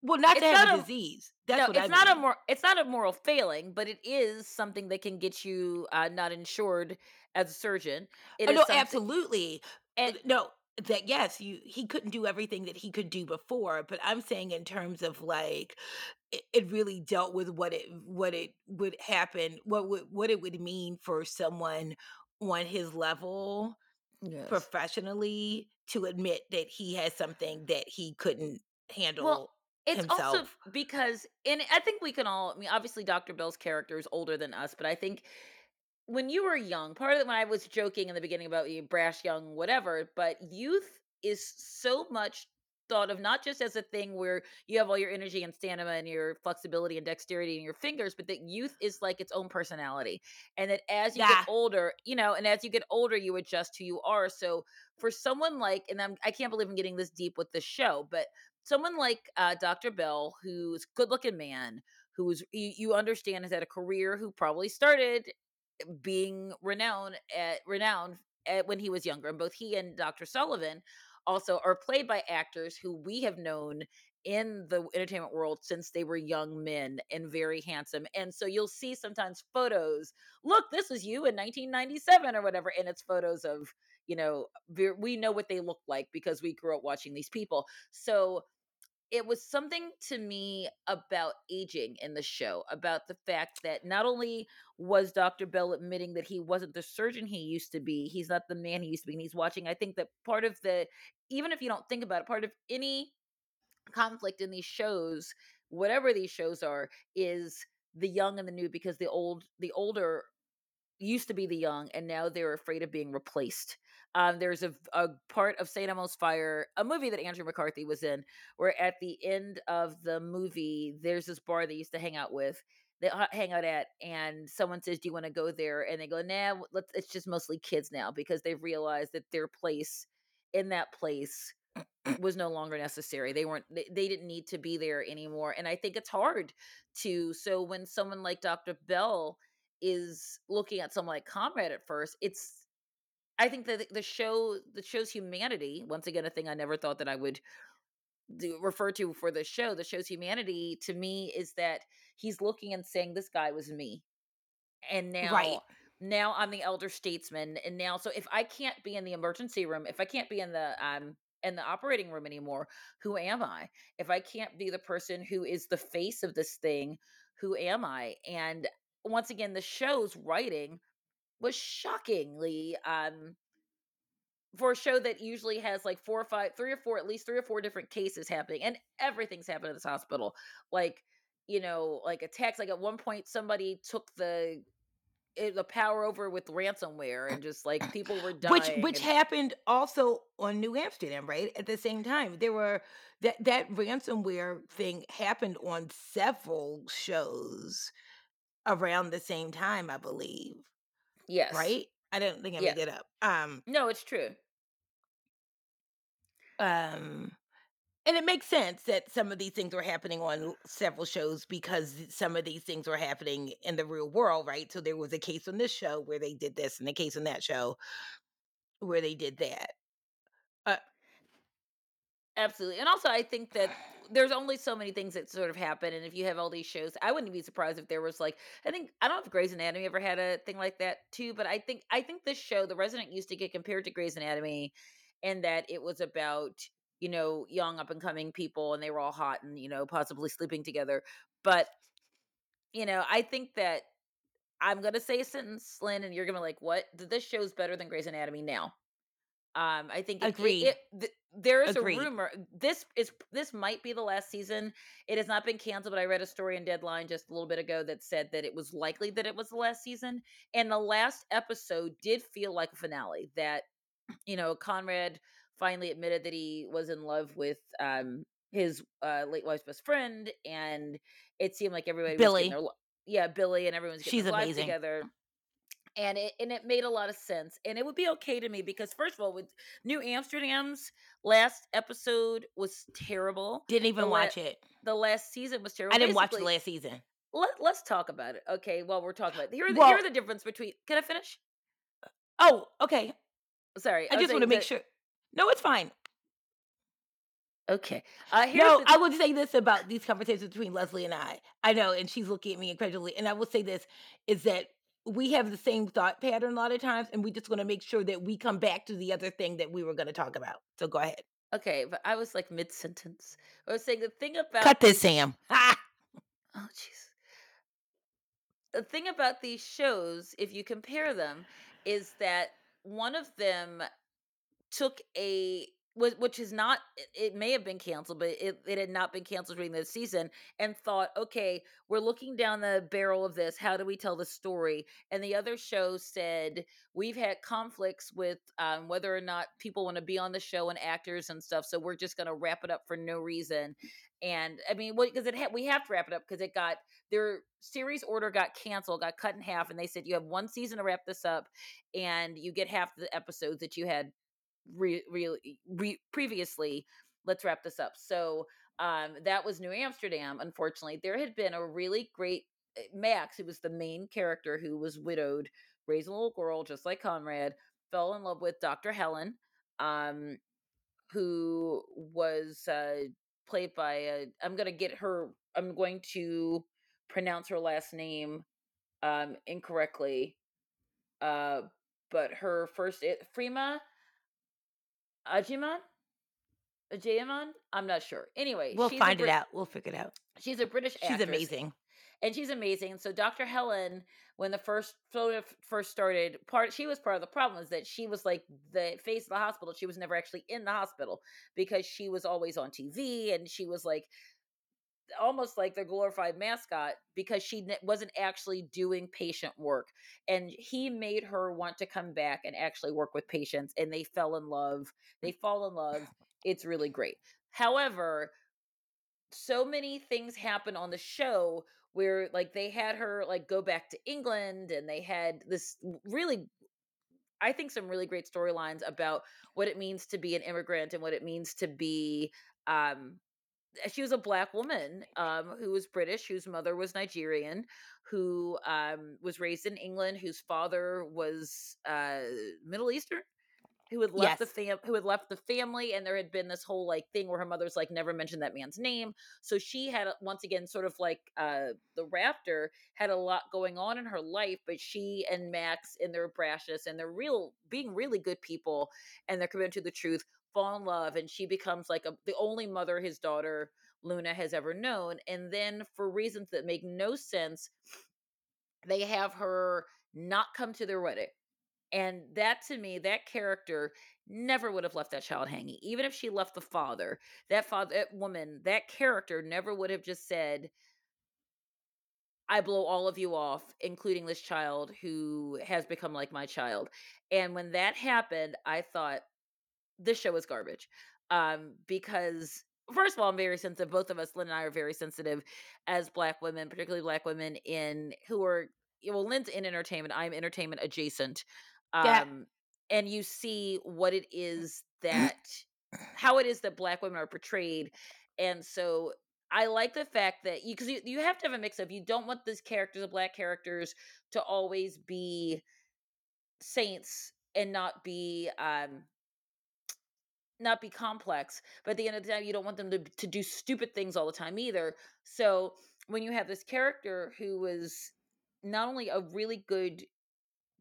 well not to it's have not a disease that's no it's i not a more it's not a moral failing but it is something that can get you uh not insured as a surgeon. It oh is no something absolutely. And Uh, no that yes you he couldn't do everything that he could do before but i'm saying in terms of like it, it really dealt with what it what it would happen what would what it would mean for someone on his level yes. professionally to admit that he has something that he couldn't well it's also because and i think we can all i mean obviously dr bell's character is older than us but i think when you were young, part of it when I was joking in the beginning about you brash young, whatever, but youth is so much thought of not just as a thing where you have all your energy and stamina and your flexibility and dexterity in your fingers, but that youth is like its own personality. And that as you get older, you know, and as you get older, you adjust who you are. So for someone like, and I'm, I can't believe I'm getting this deep with this show, but someone like uh, Dr. Bell, who's a good looking man, who's you, you understand has had a career who probably started being renowned at renowned at when he was younger. And both he and Dr. Sullivan also are played by actors who we have known in the entertainment world since they were young men and very handsome. And so you'll see sometimes photos, look, this was you in 1997 or whatever, and it's photos of, you know, we know what they look like because we grew up watching these people. So it was something to me about aging in the show about the fact that not only was dr bell admitting that he wasn't the surgeon he used to be he's not the man he used to be and he's watching i think that part of the even if you don't think about it part of any conflict in these shows whatever these shows are is the young and the new because the old the older used to be the young and now they're afraid of being replaced. Um, there's a, a part of St. Elmo's Fire, a movie that Andrew McCarthy was in, where at the end of the movie, there's this bar they used to hang out with, they hang out at, and someone says, "Do you want to go there?" And they go, "Nah, let's." It's just mostly kids now because they've realized that their place in that place <clears throat> was no longer necessary. They weren't. They, they didn't need to be there anymore. And I think it's hard to. So when someone like Dr. Bell is looking at someone like Conrad at first, it's I think that the show the show's humanity, once again a thing I never thought that I would do, refer to for the show, the show's humanity to me is that he's looking and saying this guy was me. And right now now I'm the elder statesman, and now so if I can't be in the emergency room, if I can't be in the um in the operating room anymore, who am I? If I can't be the person who is the face of this thing, who am I? And once again, the show's writing was shockingly um for a show that usually has like four or five, three or four, at least three or four different cases happening, and everything's happened at this hospital. Like, you know, like attacks. Like at one point, somebody took the eh, the power over with ransomware, and just like people were dying. which which and- happened also on New Amsterdam, right? At the same time, there were that that ransomware thing happened on several shows around the same time, I believe. yes, Right? I don't think I Yeah. made it up. Um, No, it's true. um, and it makes sense that some of these things were happening on several shows because some of these things were happening in the real world, right? So there was a case on this show where they did this, and a case on that show where they did that. Absolutely. And also I think that there's only so many things that sort of happen. And if you have all these shows, I wouldn't be surprised if there was like I think I don't know if Grey's Anatomy ever had a thing like that too, but I think I think this show, The Resident, used to get compared to Grey's Anatomy and that it was about, you know, young up and coming people and they were all hot and, you know, possibly sleeping together. But, you know, I think that I'm gonna say a sentence, Lynne, and you're gonna like, what? This show's better than Grey's Anatomy now. Um, I think it- it- it- th- there is Agreed. a rumor. This is this might be the last season. It has not been canceled, but I read a story in Deadline just a little bit ago that said that it was likely that it was the last season. And the last episode did feel like a finale. That <clears throat> you know, Conrad finally admitted that he was in love with um his uh, late wife's best friend, and it seemed like everybody was Billie. getting their, yeah, Billie and everyone's getting She's their lives amazing. together and it and it made a lot of sense and it would be okay to me because first of all with new amsterdam's last episode was terrible Didn't even The la- watch it. the last season was terrible I didn't watch the last season. let, let's talk about it okay while we're talking about it here are the, Well- here the difference between can i finish Oh, okay. sorry I was just want to make that- sure. No, it's fine. okay uh No, the, I would say this about these conversations between Leslie and I. I know, and she's looking at me incredulously. And I will say this is that we have the same thought pattern a lot of times, and we just want to make sure that we come back to the other thing that we were going to talk about. So go ahead. okay but i was like mid-sentence i was saying the thing about Cut this, Sam. Ah! <laughs> Oh, jeez. The thing about these shows, if you compare them, is that one of them took a which is not it- may have been canceled but it, it had not been canceled during the season and thought okay we're looking down the barrel of this how do we tell the story? And the other show said we've had conflicts with um, whether or not people want to be on the show and actors and stuff so we're just going to wrap it up for no reason. And i mean because it ha- we have to wrap it up because it got their series order got canceled got cut in half and they said you have one season to wrap this up and you get half the episodes that you had re- re- previously let's wrap this up. So um that was new amsterdam unfortunately. There had been a really great uh, max who was the main character who was widowed raised a little girl just like conrad fell in love with dr helen um who was uh played by uh, i'm gonna get her i'm going to pronounce her last name um incorrectly uh but her first it, Freema Ajiman Ajayaman I'm not sure anyway We'll she's a find it out. We'll figure it out. she's a British She's amazing. and she's amazing. So Dr. Helen, when the first photo f- first started, part she was part of the problem is that she was like the face of the hospital. She was never actually in the hospital because she was always on TV, and she was like almost like their glorified mascot because she wasn't actually doing patient work and he made her want to come back and actually work with patients and they fell in love they <laughs> fall in love it's really great. However so many things happen on the show where like they had her like go back to England and they had this really I think some really great storylines about what it means to be an immigrant and what it means to be um she was a black woman um who was British whose mother was Nigerian who um was raised in England whose father was uh Middle Eastern who had left the fam who had left the family and there had been this whole like thing where her mother's like never mentioned that man's name. So she had once again sort of like uh the raptor had a lot going on in her life but she and max in their brashness and they're real being really good people and they're committed to the truth fall in love and she becomes like a, the only mother his daughter luna has ever known and then for reasons that make no sense they have her not come to their wedding and that to me, that character never would have left that child hanging. Even if she left the father, that father, that woman, that character never would have just said, I blow all of you off, including this child who has become like my child. And when that happened, I thought, this show is garbage. Um, because first of all, I'm very sensitive. Both of us, Lynne and I, are very sensitive as black women, particularly black women in who are well, Lynne's in entertainment. I'm entertainment adjacent. Yeah. Um, and you see what it is that how it is that black women are portrayed. And so I like the fact that you because you, you have to have a mix of you don't want these characters, the black characters, to always be saints and not be um not be complex, but at the end of the day, you don't want them to to do stupid things all the time either. So when you have this character who was not only a really good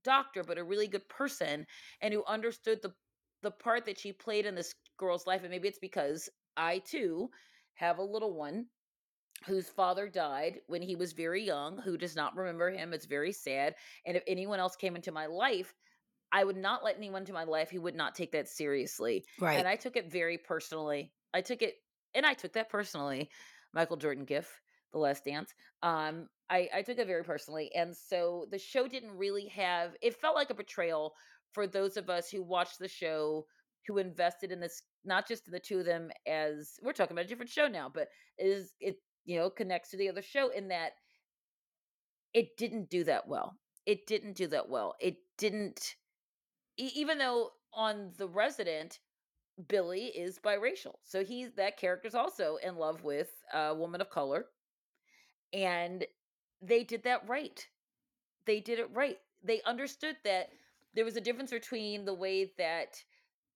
doctor, but a really good person, and who understood the the part that she played in this girl's life, and maybe it's because I too have a little one whose father died when he was very young, who does not remember him. It's very sad. And if anyone else came into my life, I would not let anyone into my life who would not take that seriously. Right. And I took it very personally. I took it and I took that personally. Michael Jordan gif, The Last Dance. Um, I, I took it very personally. And so the show didn't really have it felt like a betrayal for those of us who watched the show, who invested in this not just in the two of them as we're talking about a different show now, but is it you know connects to the other show in that it didn't do that well. It didn't do that well. It didn't even though on the resident billie is biracial so he's that character's also in love with a woman of color and they did that right. They did it right. They understood that there was a difference between the way that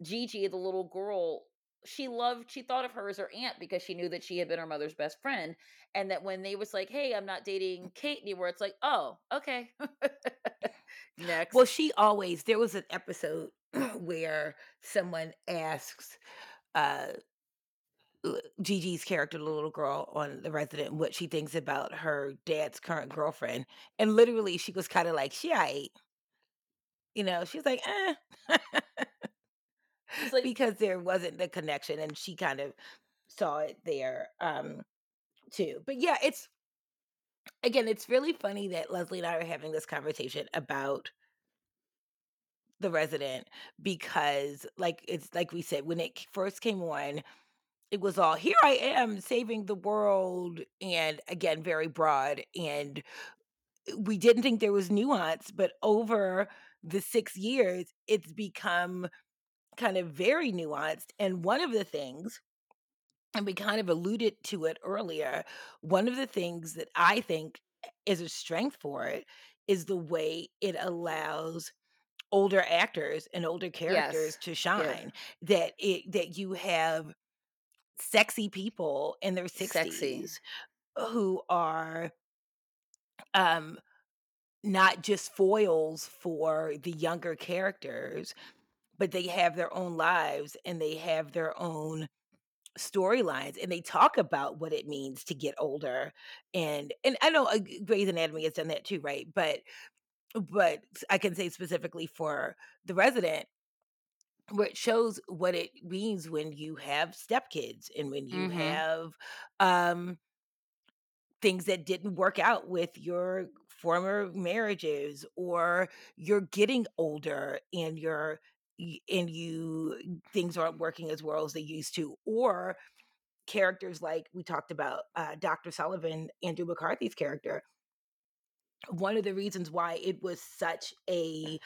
gigi the little girl she loved she thought of her as her aunt because she knew that she had been her mother's best friend and that when they was like hey i'm not dating cade anymore it's like oh okay <laughs> next Well, she always there was an episode <clears throat> where someone asks uh Gigi's character, the little girl on The Resident, what she thinks about her dad's current girlfriend. And literally she was kind of like, she aight. You know, she was like, eh. <laughs> Like because there wasn't the connection and she kind of saw it there um too. But yeah, it's again, it's really funny that Leslie and I are having this conversation about the resident because like it's like we said when it first came on it was all here i am saving the world and again very broad and we didn't think there was nuance but over the 6 years it's become kind of very nuanced and one of the things and we kind of alluded to it earlier one of the things that i think is a strength for it is the way it allows older actors and older characters yes. to yes shine that it that you have sexy people in their sexy. 60s who are um not just foils for the younger characters but they have their own lives and they have their own storylines and they talk about what it means to get older and and I know uh, Grey's Anatomy has done that too right? But but I can say specifically for the resident where it shows what it means when you have stepkids and when you mhm have um things that didn't work out with your former marriages or you're getting older and you're and you things aren't working as well as they used to or characters like we talked about uh, dr sullivan andrew mccarthy's character. One of the reasons why it was such a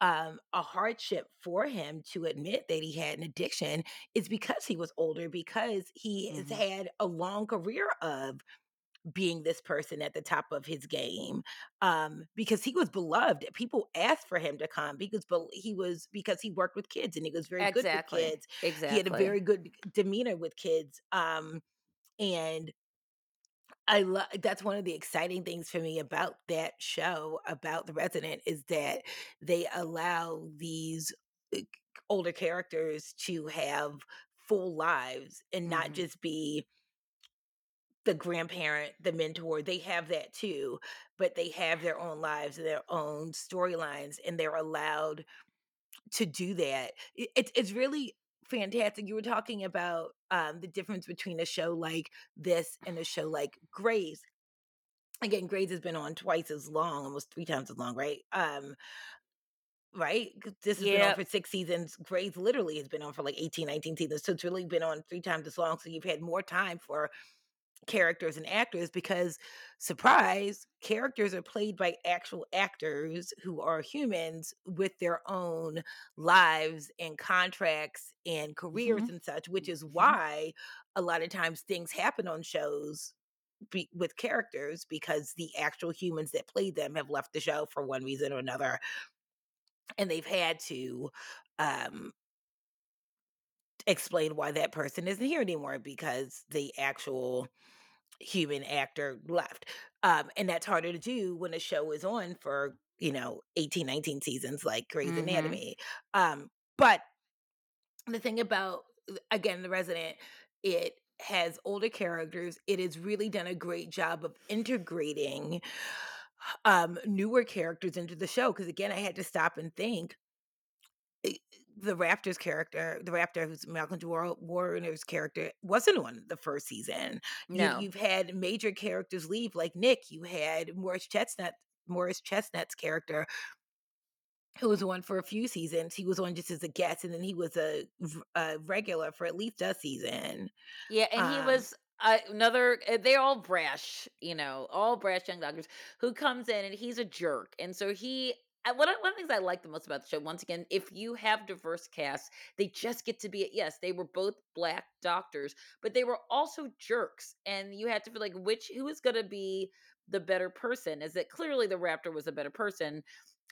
um a hardship for him to admit that he had an addiction is because he was older because he has mhm had a long career of being this person at the top of his game um because he was beloved people asked for him to come because he was because he worked with kids and he was very good with kids. Exactly. he had a very good demeanor with kids um and I love that's one of the exciting things for me about that show about the resident is that they allow these uh, older characters to have full lives and not Mhm. just be the grandparent, the mentor. They have that too, but they have their own lives and their own storylines and they're allowed to do that. It, it's it's really fantastic. You were talking about um, the difference between a show like this and a show like Grey's. Again, Grey's has been on twice as long, almost three times as long, right? Um, right? This has been on for six seasons. Grey's literally has been on for like 18, 19 seasons. So it's really been on three times as long. So you've had more time for characters and actors because surprise characters are played by actual actors who are humans with their own lives and contracts and careers Mhm. and such which is Mhm. why a lot of times things happen on shows be, with characters because the actual humans that played them have left the show for one reason or another and they've had to um explain why that person isn't here anymore because the actual human actor left. Um, and that's harder to do when a show is on for, you know, 18, 19 seasons like Grey's Mhm. Anatomy. Um, but the thing about, again, The Resident, it has older characters. It has really done a great job of integrating um newer characters into the show because again i had to stop and think the Raptors character, the Raptor who's Malcolm War- Warner's character, wasn't on the first season. You No. you've had major characters leave, like Nick. You had Morris Chestnut, Morris Chestnut's character, who was on for a few seasons. He was on just as a guest, and then he was a regular for at least a season. Yeah, and he Um, was uh, another. uh, They're all brash, you know, all brash young doctors who comes in and he's a jerk, and so he. Uh, One of, the things I like the most about the show, once again, if you have diverse casts, they just get to be yes, they were both black doctors, but they were also jerks, and you had to feel like which who is going to be the better person? Is that clearly the Raptor was a better person,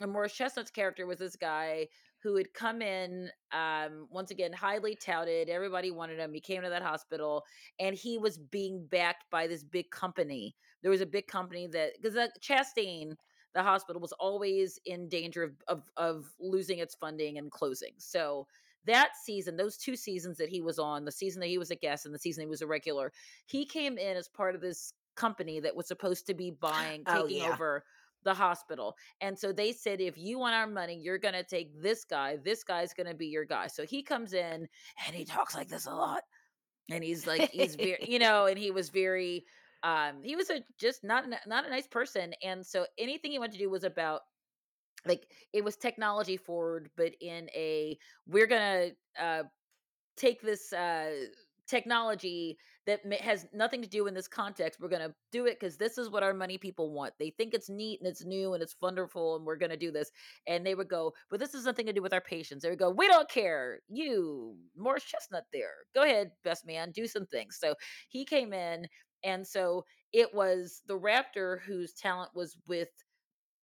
and Morris Chestnut's character was this guy who had come in, um, once again, highly touted. Everybody wanted him. He came to that hospital and he was being backed by this big company. There was a big company that, because Chastain, the hospital, was always in danger of, of, of losing its funding and closing. So that season, those two seasons that he was on, the season that he was a guest and the season he was a regular, he came in as part of this company that was supposed to be buying, Oh, taking yeah. over the hospital. And so they said, if you want our money, you're going to take this guy. This guy's going to be your guy. So he comes in and he talks like this a lot. And he's like, he's <laughs> very, you know, and he was very, um, he was a just not not a nice person. And so anything he wanted to do was about like it was technology forward, but in a we're gonna uh take this uh technology that has nothing to do in this context we're going to do it because this is what our money people want. They think it's neat and it's new and it's wonderful and we're going to do this and they would go but this has nothing to do with our patients. They would go we don't care. You morris chestnut there. Go ahead best man do some things. So he came in and so it was the raptor whose talent was with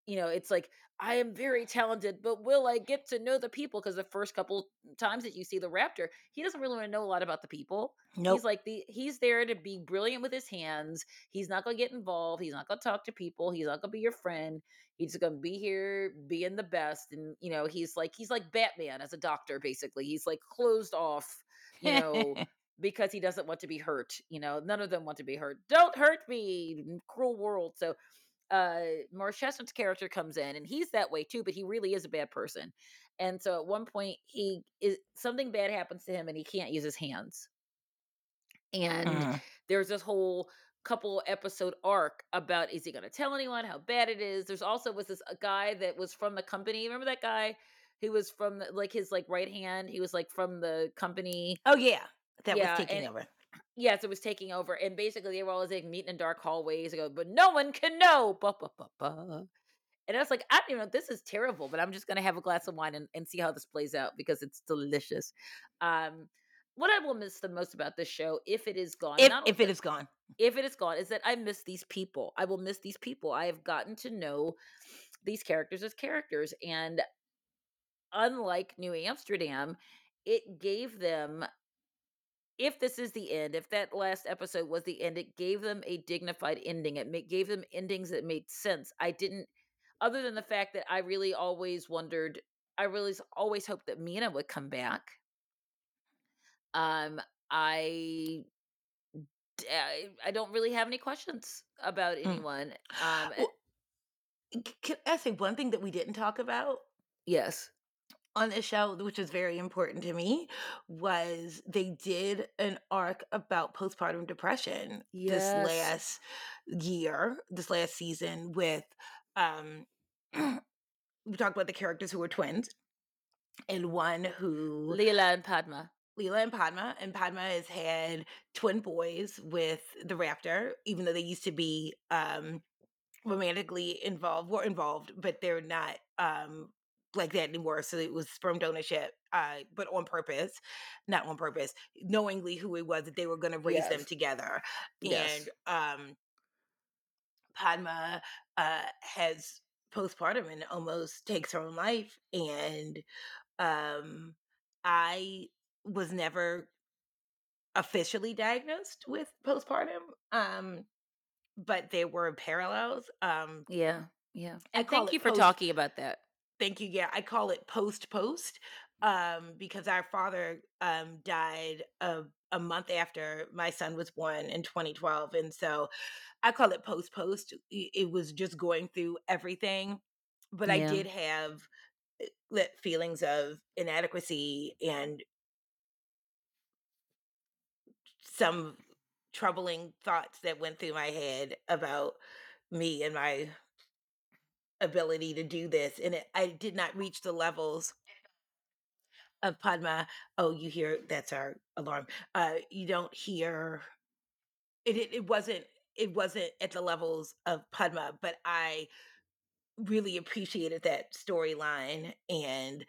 you know, it's like I am very talented, but will I get to know the people? Because the first couple times that you see the raptor, he doesn't really want to know a lot about the people. Nope. He's like the he's there to be brilliant with his hands. He's not going to get involved. He's not going to talk to people. He's not going to be your friend. He's going to be here being the best. And you know, he's like he's like Batman as a doctor. Basically, he's like closed off. You <laughs> know. Because he doesn't want to be hurt, you know. None of them want to be hurt. Don't hurt me, cruel world. So, uh Morris Chestnut's character comes in and he's that way too, but he really is a bad person. And so at one point he is something bad happens to him and he can't use his hands. And Mhm. there's this whole couple episode arc about is he going to tell anyone how bad it is? There's also was this a guy that was from the company. Remember that guy who was from the, like his like right hand? He was like from the company. Oh yeah, that Yeah, was taking and- over. Yes, it was taking over, and basically they were always like meeting in dark hallways. Go, but no one can know. Ba, ba, ba, ba. And I was like, I don't even know. This is terrible, but I'm just gonna have a glass of wine and, and see how this plays out because it's delicious. Um, what I will miss the most about this show, if it is gone, If if it is gone, if it is gone, is that I miss these people. I will miss these people. I have gotten to know these characters as characters. And unlike New Amsterdam, it gave them if this is the end, if that last episode was the end, it gave them a dignified ending. It ma- gave them endings that made sense. I didn't, other than the fact that I really always wondered, I really always hoped that Mina would come back. Um, I, I don't really have any questions about Mm. anyone. Um, eh, Well, can I say one thing that we didn't talk about yes, on this show, which is very important to me, was they did an arc about postpartum depression this last year, this last season with um <clears throat> we talked about the characters who were twins and one who Leela and Padma. Leela and Padma, and Padma has had twin boys with the Raptor, even though they used to be um romantically involved, were involved, but they're not um like that anymore. So it was sperm donorship, uh, but on purpose, not on purpose, knowingly who it was that they were gonna raise them Yes. together. Yes. And um Padma uh has postpartum and almost takes her own life. And um I was never officially diagnosed with postpartum. Um, but there were parallels. Um, Yeah. Yeah. I thank you for post- talking about that. Thank you. Yeah, I call it post post um, because our father um, died a, a month after my son was born in 2012. And so I call it post post. It was just going through everything. But I did have lit feelings of inadequacy and some troubling thoughts that went through my head about me and my ability to do this and it, i did not reach the levels of padma. Oh you hear that's our alarm. Uh you don't hear it it, it wasn't it wasn't at the levels of padma but i really appreciated that storyline and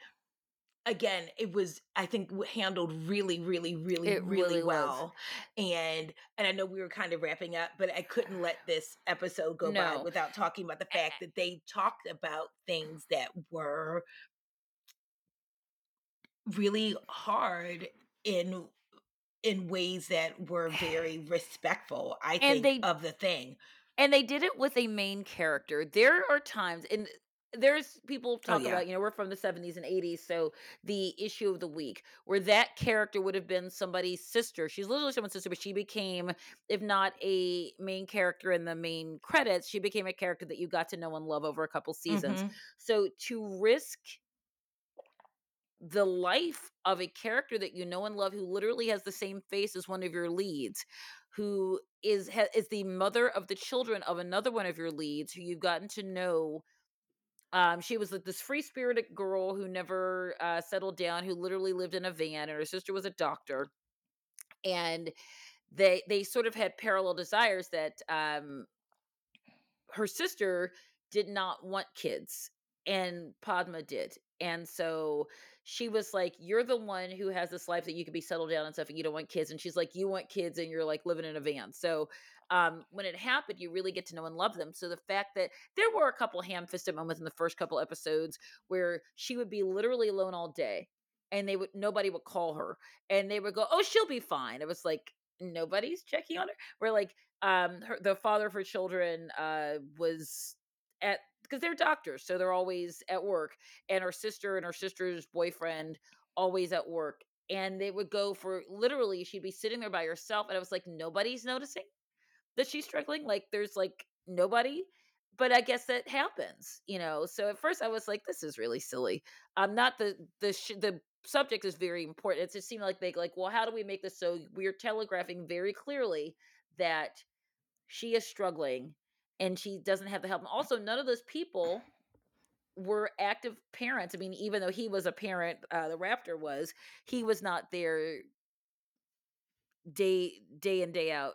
again it was i think handled really really really really, really was. well and and i know we were kind of wrapping up but i couldn't let this episode go by without talking about the fact that they talked about things that were really hard in in ways that were very <sighs> respectful i And think they- of the thing and they did it with a main character. There are times, and there's people talk yeah. about, you know, we're from the 70s and 80s, so the issue of the week where that character would have been somebody's sister. She's literally someone's sister, but she became, if not a main character in the main credits, she became a character that you got to know and love over a couple seasons. Mhm. So to risk the life of a character that you know and love who literally has the same face as one of your leads who is ha, is the mother of the children of another one of your leads who you've gotten to know um she was like this free spirited girl who never uh settled down who literally lived in a van and her sister was a doctor and they they sort of had parallel desires that um her sister did not want kids and Padma did. And so she was like, You're the one who has this life that you could be settled down and stuff, and you don't want kids. And she's like, You want kids and you're like living in a van. So um when it happened, you really get to know and love them. So the fact that there were a couple ham fisted moments in the first couple episodes where she would be literally alone all day and they would nobody would call her and they would go, Oh, she'll be fine. It was like nobody's checking on her. Where like um her the father of her children uh was at because they're doctors so they're always at work and her sister and her sister's boyfriend always at work and they would go for literally she'd be sitting there by herself and i was like nobody's noticing that she's struggling like there's like nobody but i guess that happens you know so at first i was like this is really silly I'm not the the sh- the subject is very important it just seemed like they like well how do we make this so we're telegraphing very clearly that she is struggling and she doesn't have the help. And also, none of those people were active parents. I mean, even though he was a parent, uh, the Raptor was, he was not there day day in day out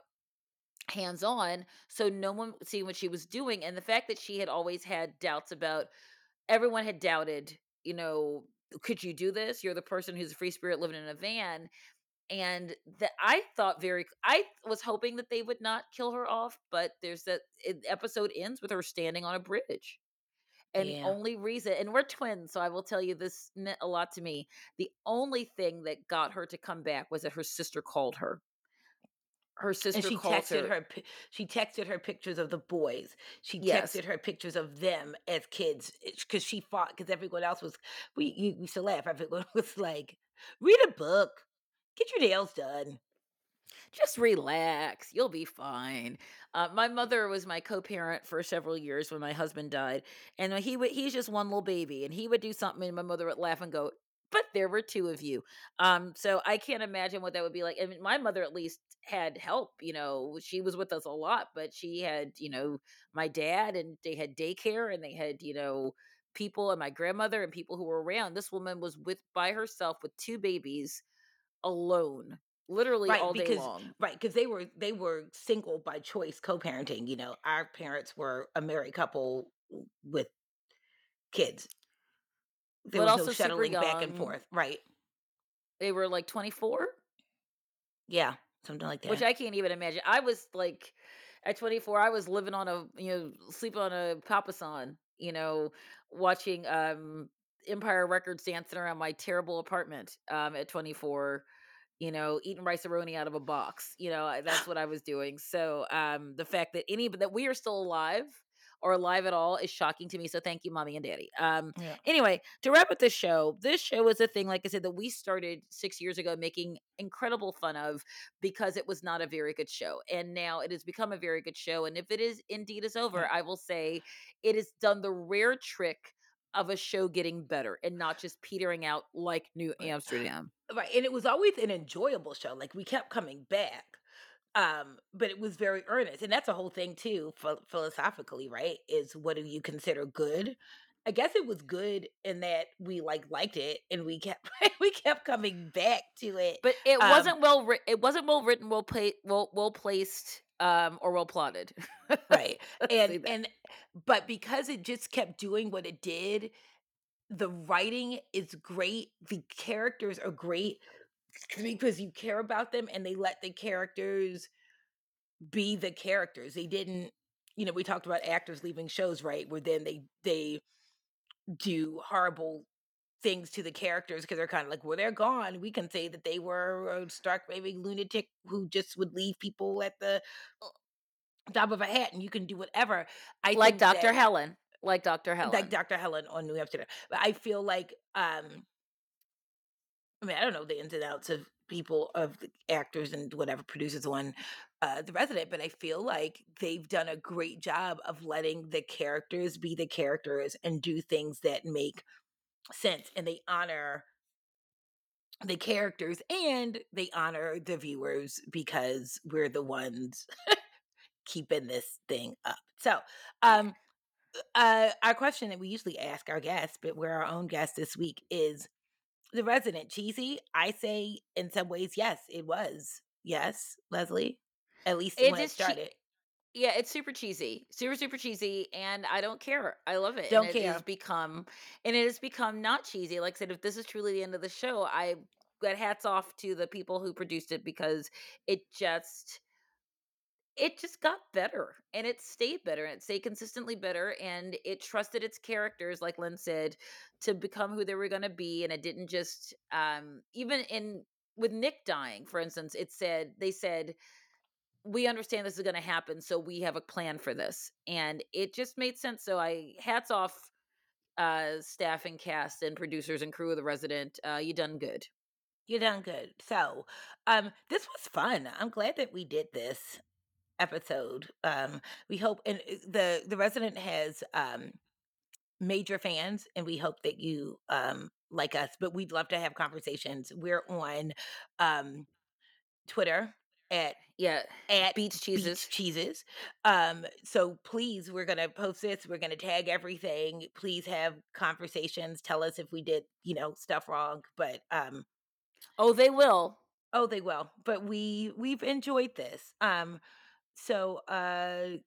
hands on so no one would see what she was doing and the fact that she had always had doubts about everyone had doubted you know could you do this you're the person who's a free spirit living in a van and that I thought very I was hoping that they would not kill her off, but there's that eh, it, episode ends with her standing on a bridge. And the only reason and we're twins, so I will tell you this meant a lot to me. The only thing that got her to come back was that her sister called her. Her And sister she called texted her her she texted her pictures of the boys. She Yes. texted her pictures of them as kids, because she fought because everyone else was we you we used to laugh, everyone <laughs> was like, "Read a book. Get your nails done." Just relax. You'll be fine. Uh, my mother was my co-parent for several years when my husband died, and he would he's just one little baby, and he would do something, and my mother would laugh and go, "But there were two of you." Um, so I can't imagine what that would be like. I mean, my mother at least had help. You know, she was with us a lot, but she had, you know, my dad, and they had daycare, and they had, you know, people, and my grandmother, and people who were around. This woman was with by herself with two babies, alone, literally Right, all day because long. right, because they were they were single by choice co-parenting, you know, our parents were a married couple with kids. There But was no shuttling back and forth, right. They were, like, 24? Yeah, something like that. Which. I can't even imagine. I was, like at 24, I was living on a you know, sleeping on a papasan, you know, watching, um, Empire Records dancing around my terrible apartment, um, at 24, you know, eating Rice-A-Roni out of a box, you know, that's <sighs> what I was doing. So, um, the fact that any but that we are still alive or alive at all is shocking to me, so thank you, mommy and daddy. Um, Yeah. anyway, to wrap up this show, this show was a thing, like I said, that we started 6 years ago making incredible fun of because it was not a very good show, and now it has become a very good show, and if it is indeed is over, I will say it has done the rare trick of a show getting better and not just petering out like New Amsterdam. Right, and it was always an enjoyable show, like, we kept coming back, um, but it was very earnest, and that's a whole thing too, phil philosophically, right, is what do you consider good? I guess it was good in that we, like, liked it, and we kept <laughs> we kept coming back to it, But it um wasn't well writ it wasn't well written, well pla well well placed, um, or well plotted. Right, <laughs> and and but because it just kept doing what it did, the writing is great, the characters are great because you care about them and they let the characters be the characters. They didn't you know, we talked about actors leaving shows, right, where then they they do horrible things to the characters because they're kinda like, "Well, they're gone, we can say that they were a stark raving lunatic who just would leave people at the drop of a hat, and you can do whatever." I Like Dr. that Helen, like Dr. Helen, like Dr. Helen on New Amsterdam, but I feel like, um I mean, I don't know the ins and outs of people of the actors and whatever producers on, uh, The Resident, but I feel like they've done a great job of letting the characters be the characters and do things that make sense, and they honor the characters, and they honor the viewers because we're the ones <laughs> keeping this thing up. So, um, uh, our question that we usually ask our guests, but we're our own guest this week, is The Resident cheesy? I say in some ways, yes, it was. Yes, Leslie? At least It when it started. Yeah, it's super cheesy. Super, super cheesy, and I don't care. I love it, Don't it has become and it has become not cheesy. Like I said, if this is truly the end of the show, I got hats off to the people who produced it because it just it just got better, and it stayed better, and it stayed consistently better, and it trusted its characters, like Lynne said, to become who they were gonna be, and it didn't just, um even in with Nick dying, for instance, it said they said, "We understand this is gonna happen, so we have a plan for this," and it just made sense, so I hats off, uh, staff and cast and producers and crew of The Resident, uh, you done good. You done good. So, um, this was fun. I'm glad that we did this episode. Um, we hope and, uh, the The Resident has, um, major fans, and we hope that you, um, like us, but we'd love to have conversations. We're on, um, Twitter at Yeah, at Beach Cheeses. Beach Cheeses. Um, so please, we're gonna post this, we're gonna tag everything. Please have conversations. Tell us if we did, you know, stuff wrong, but, um Oh, they will. Oh, they will, but we we've enjoyed this. Um, so, uh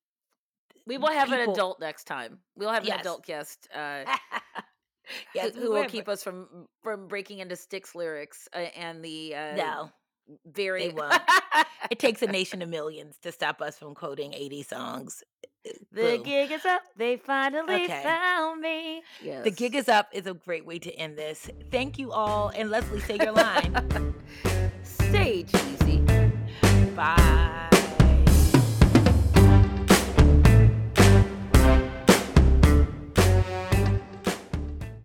We will have an adult next time. We'll have an adult guest, uh, <laughs> who Yes, we who will keep us from from breaking into Styx lyrics, uh, and the, uh, No. very well. It takes a nation of <laughs> millions to stop us from quoting 80 songs. The Boo. gig is up. They finally Okay. found me. Yes. The gig is up is a great way to end this. Thank you all. And Leslie, say your line. <laughs> Stay cheesy. Bye.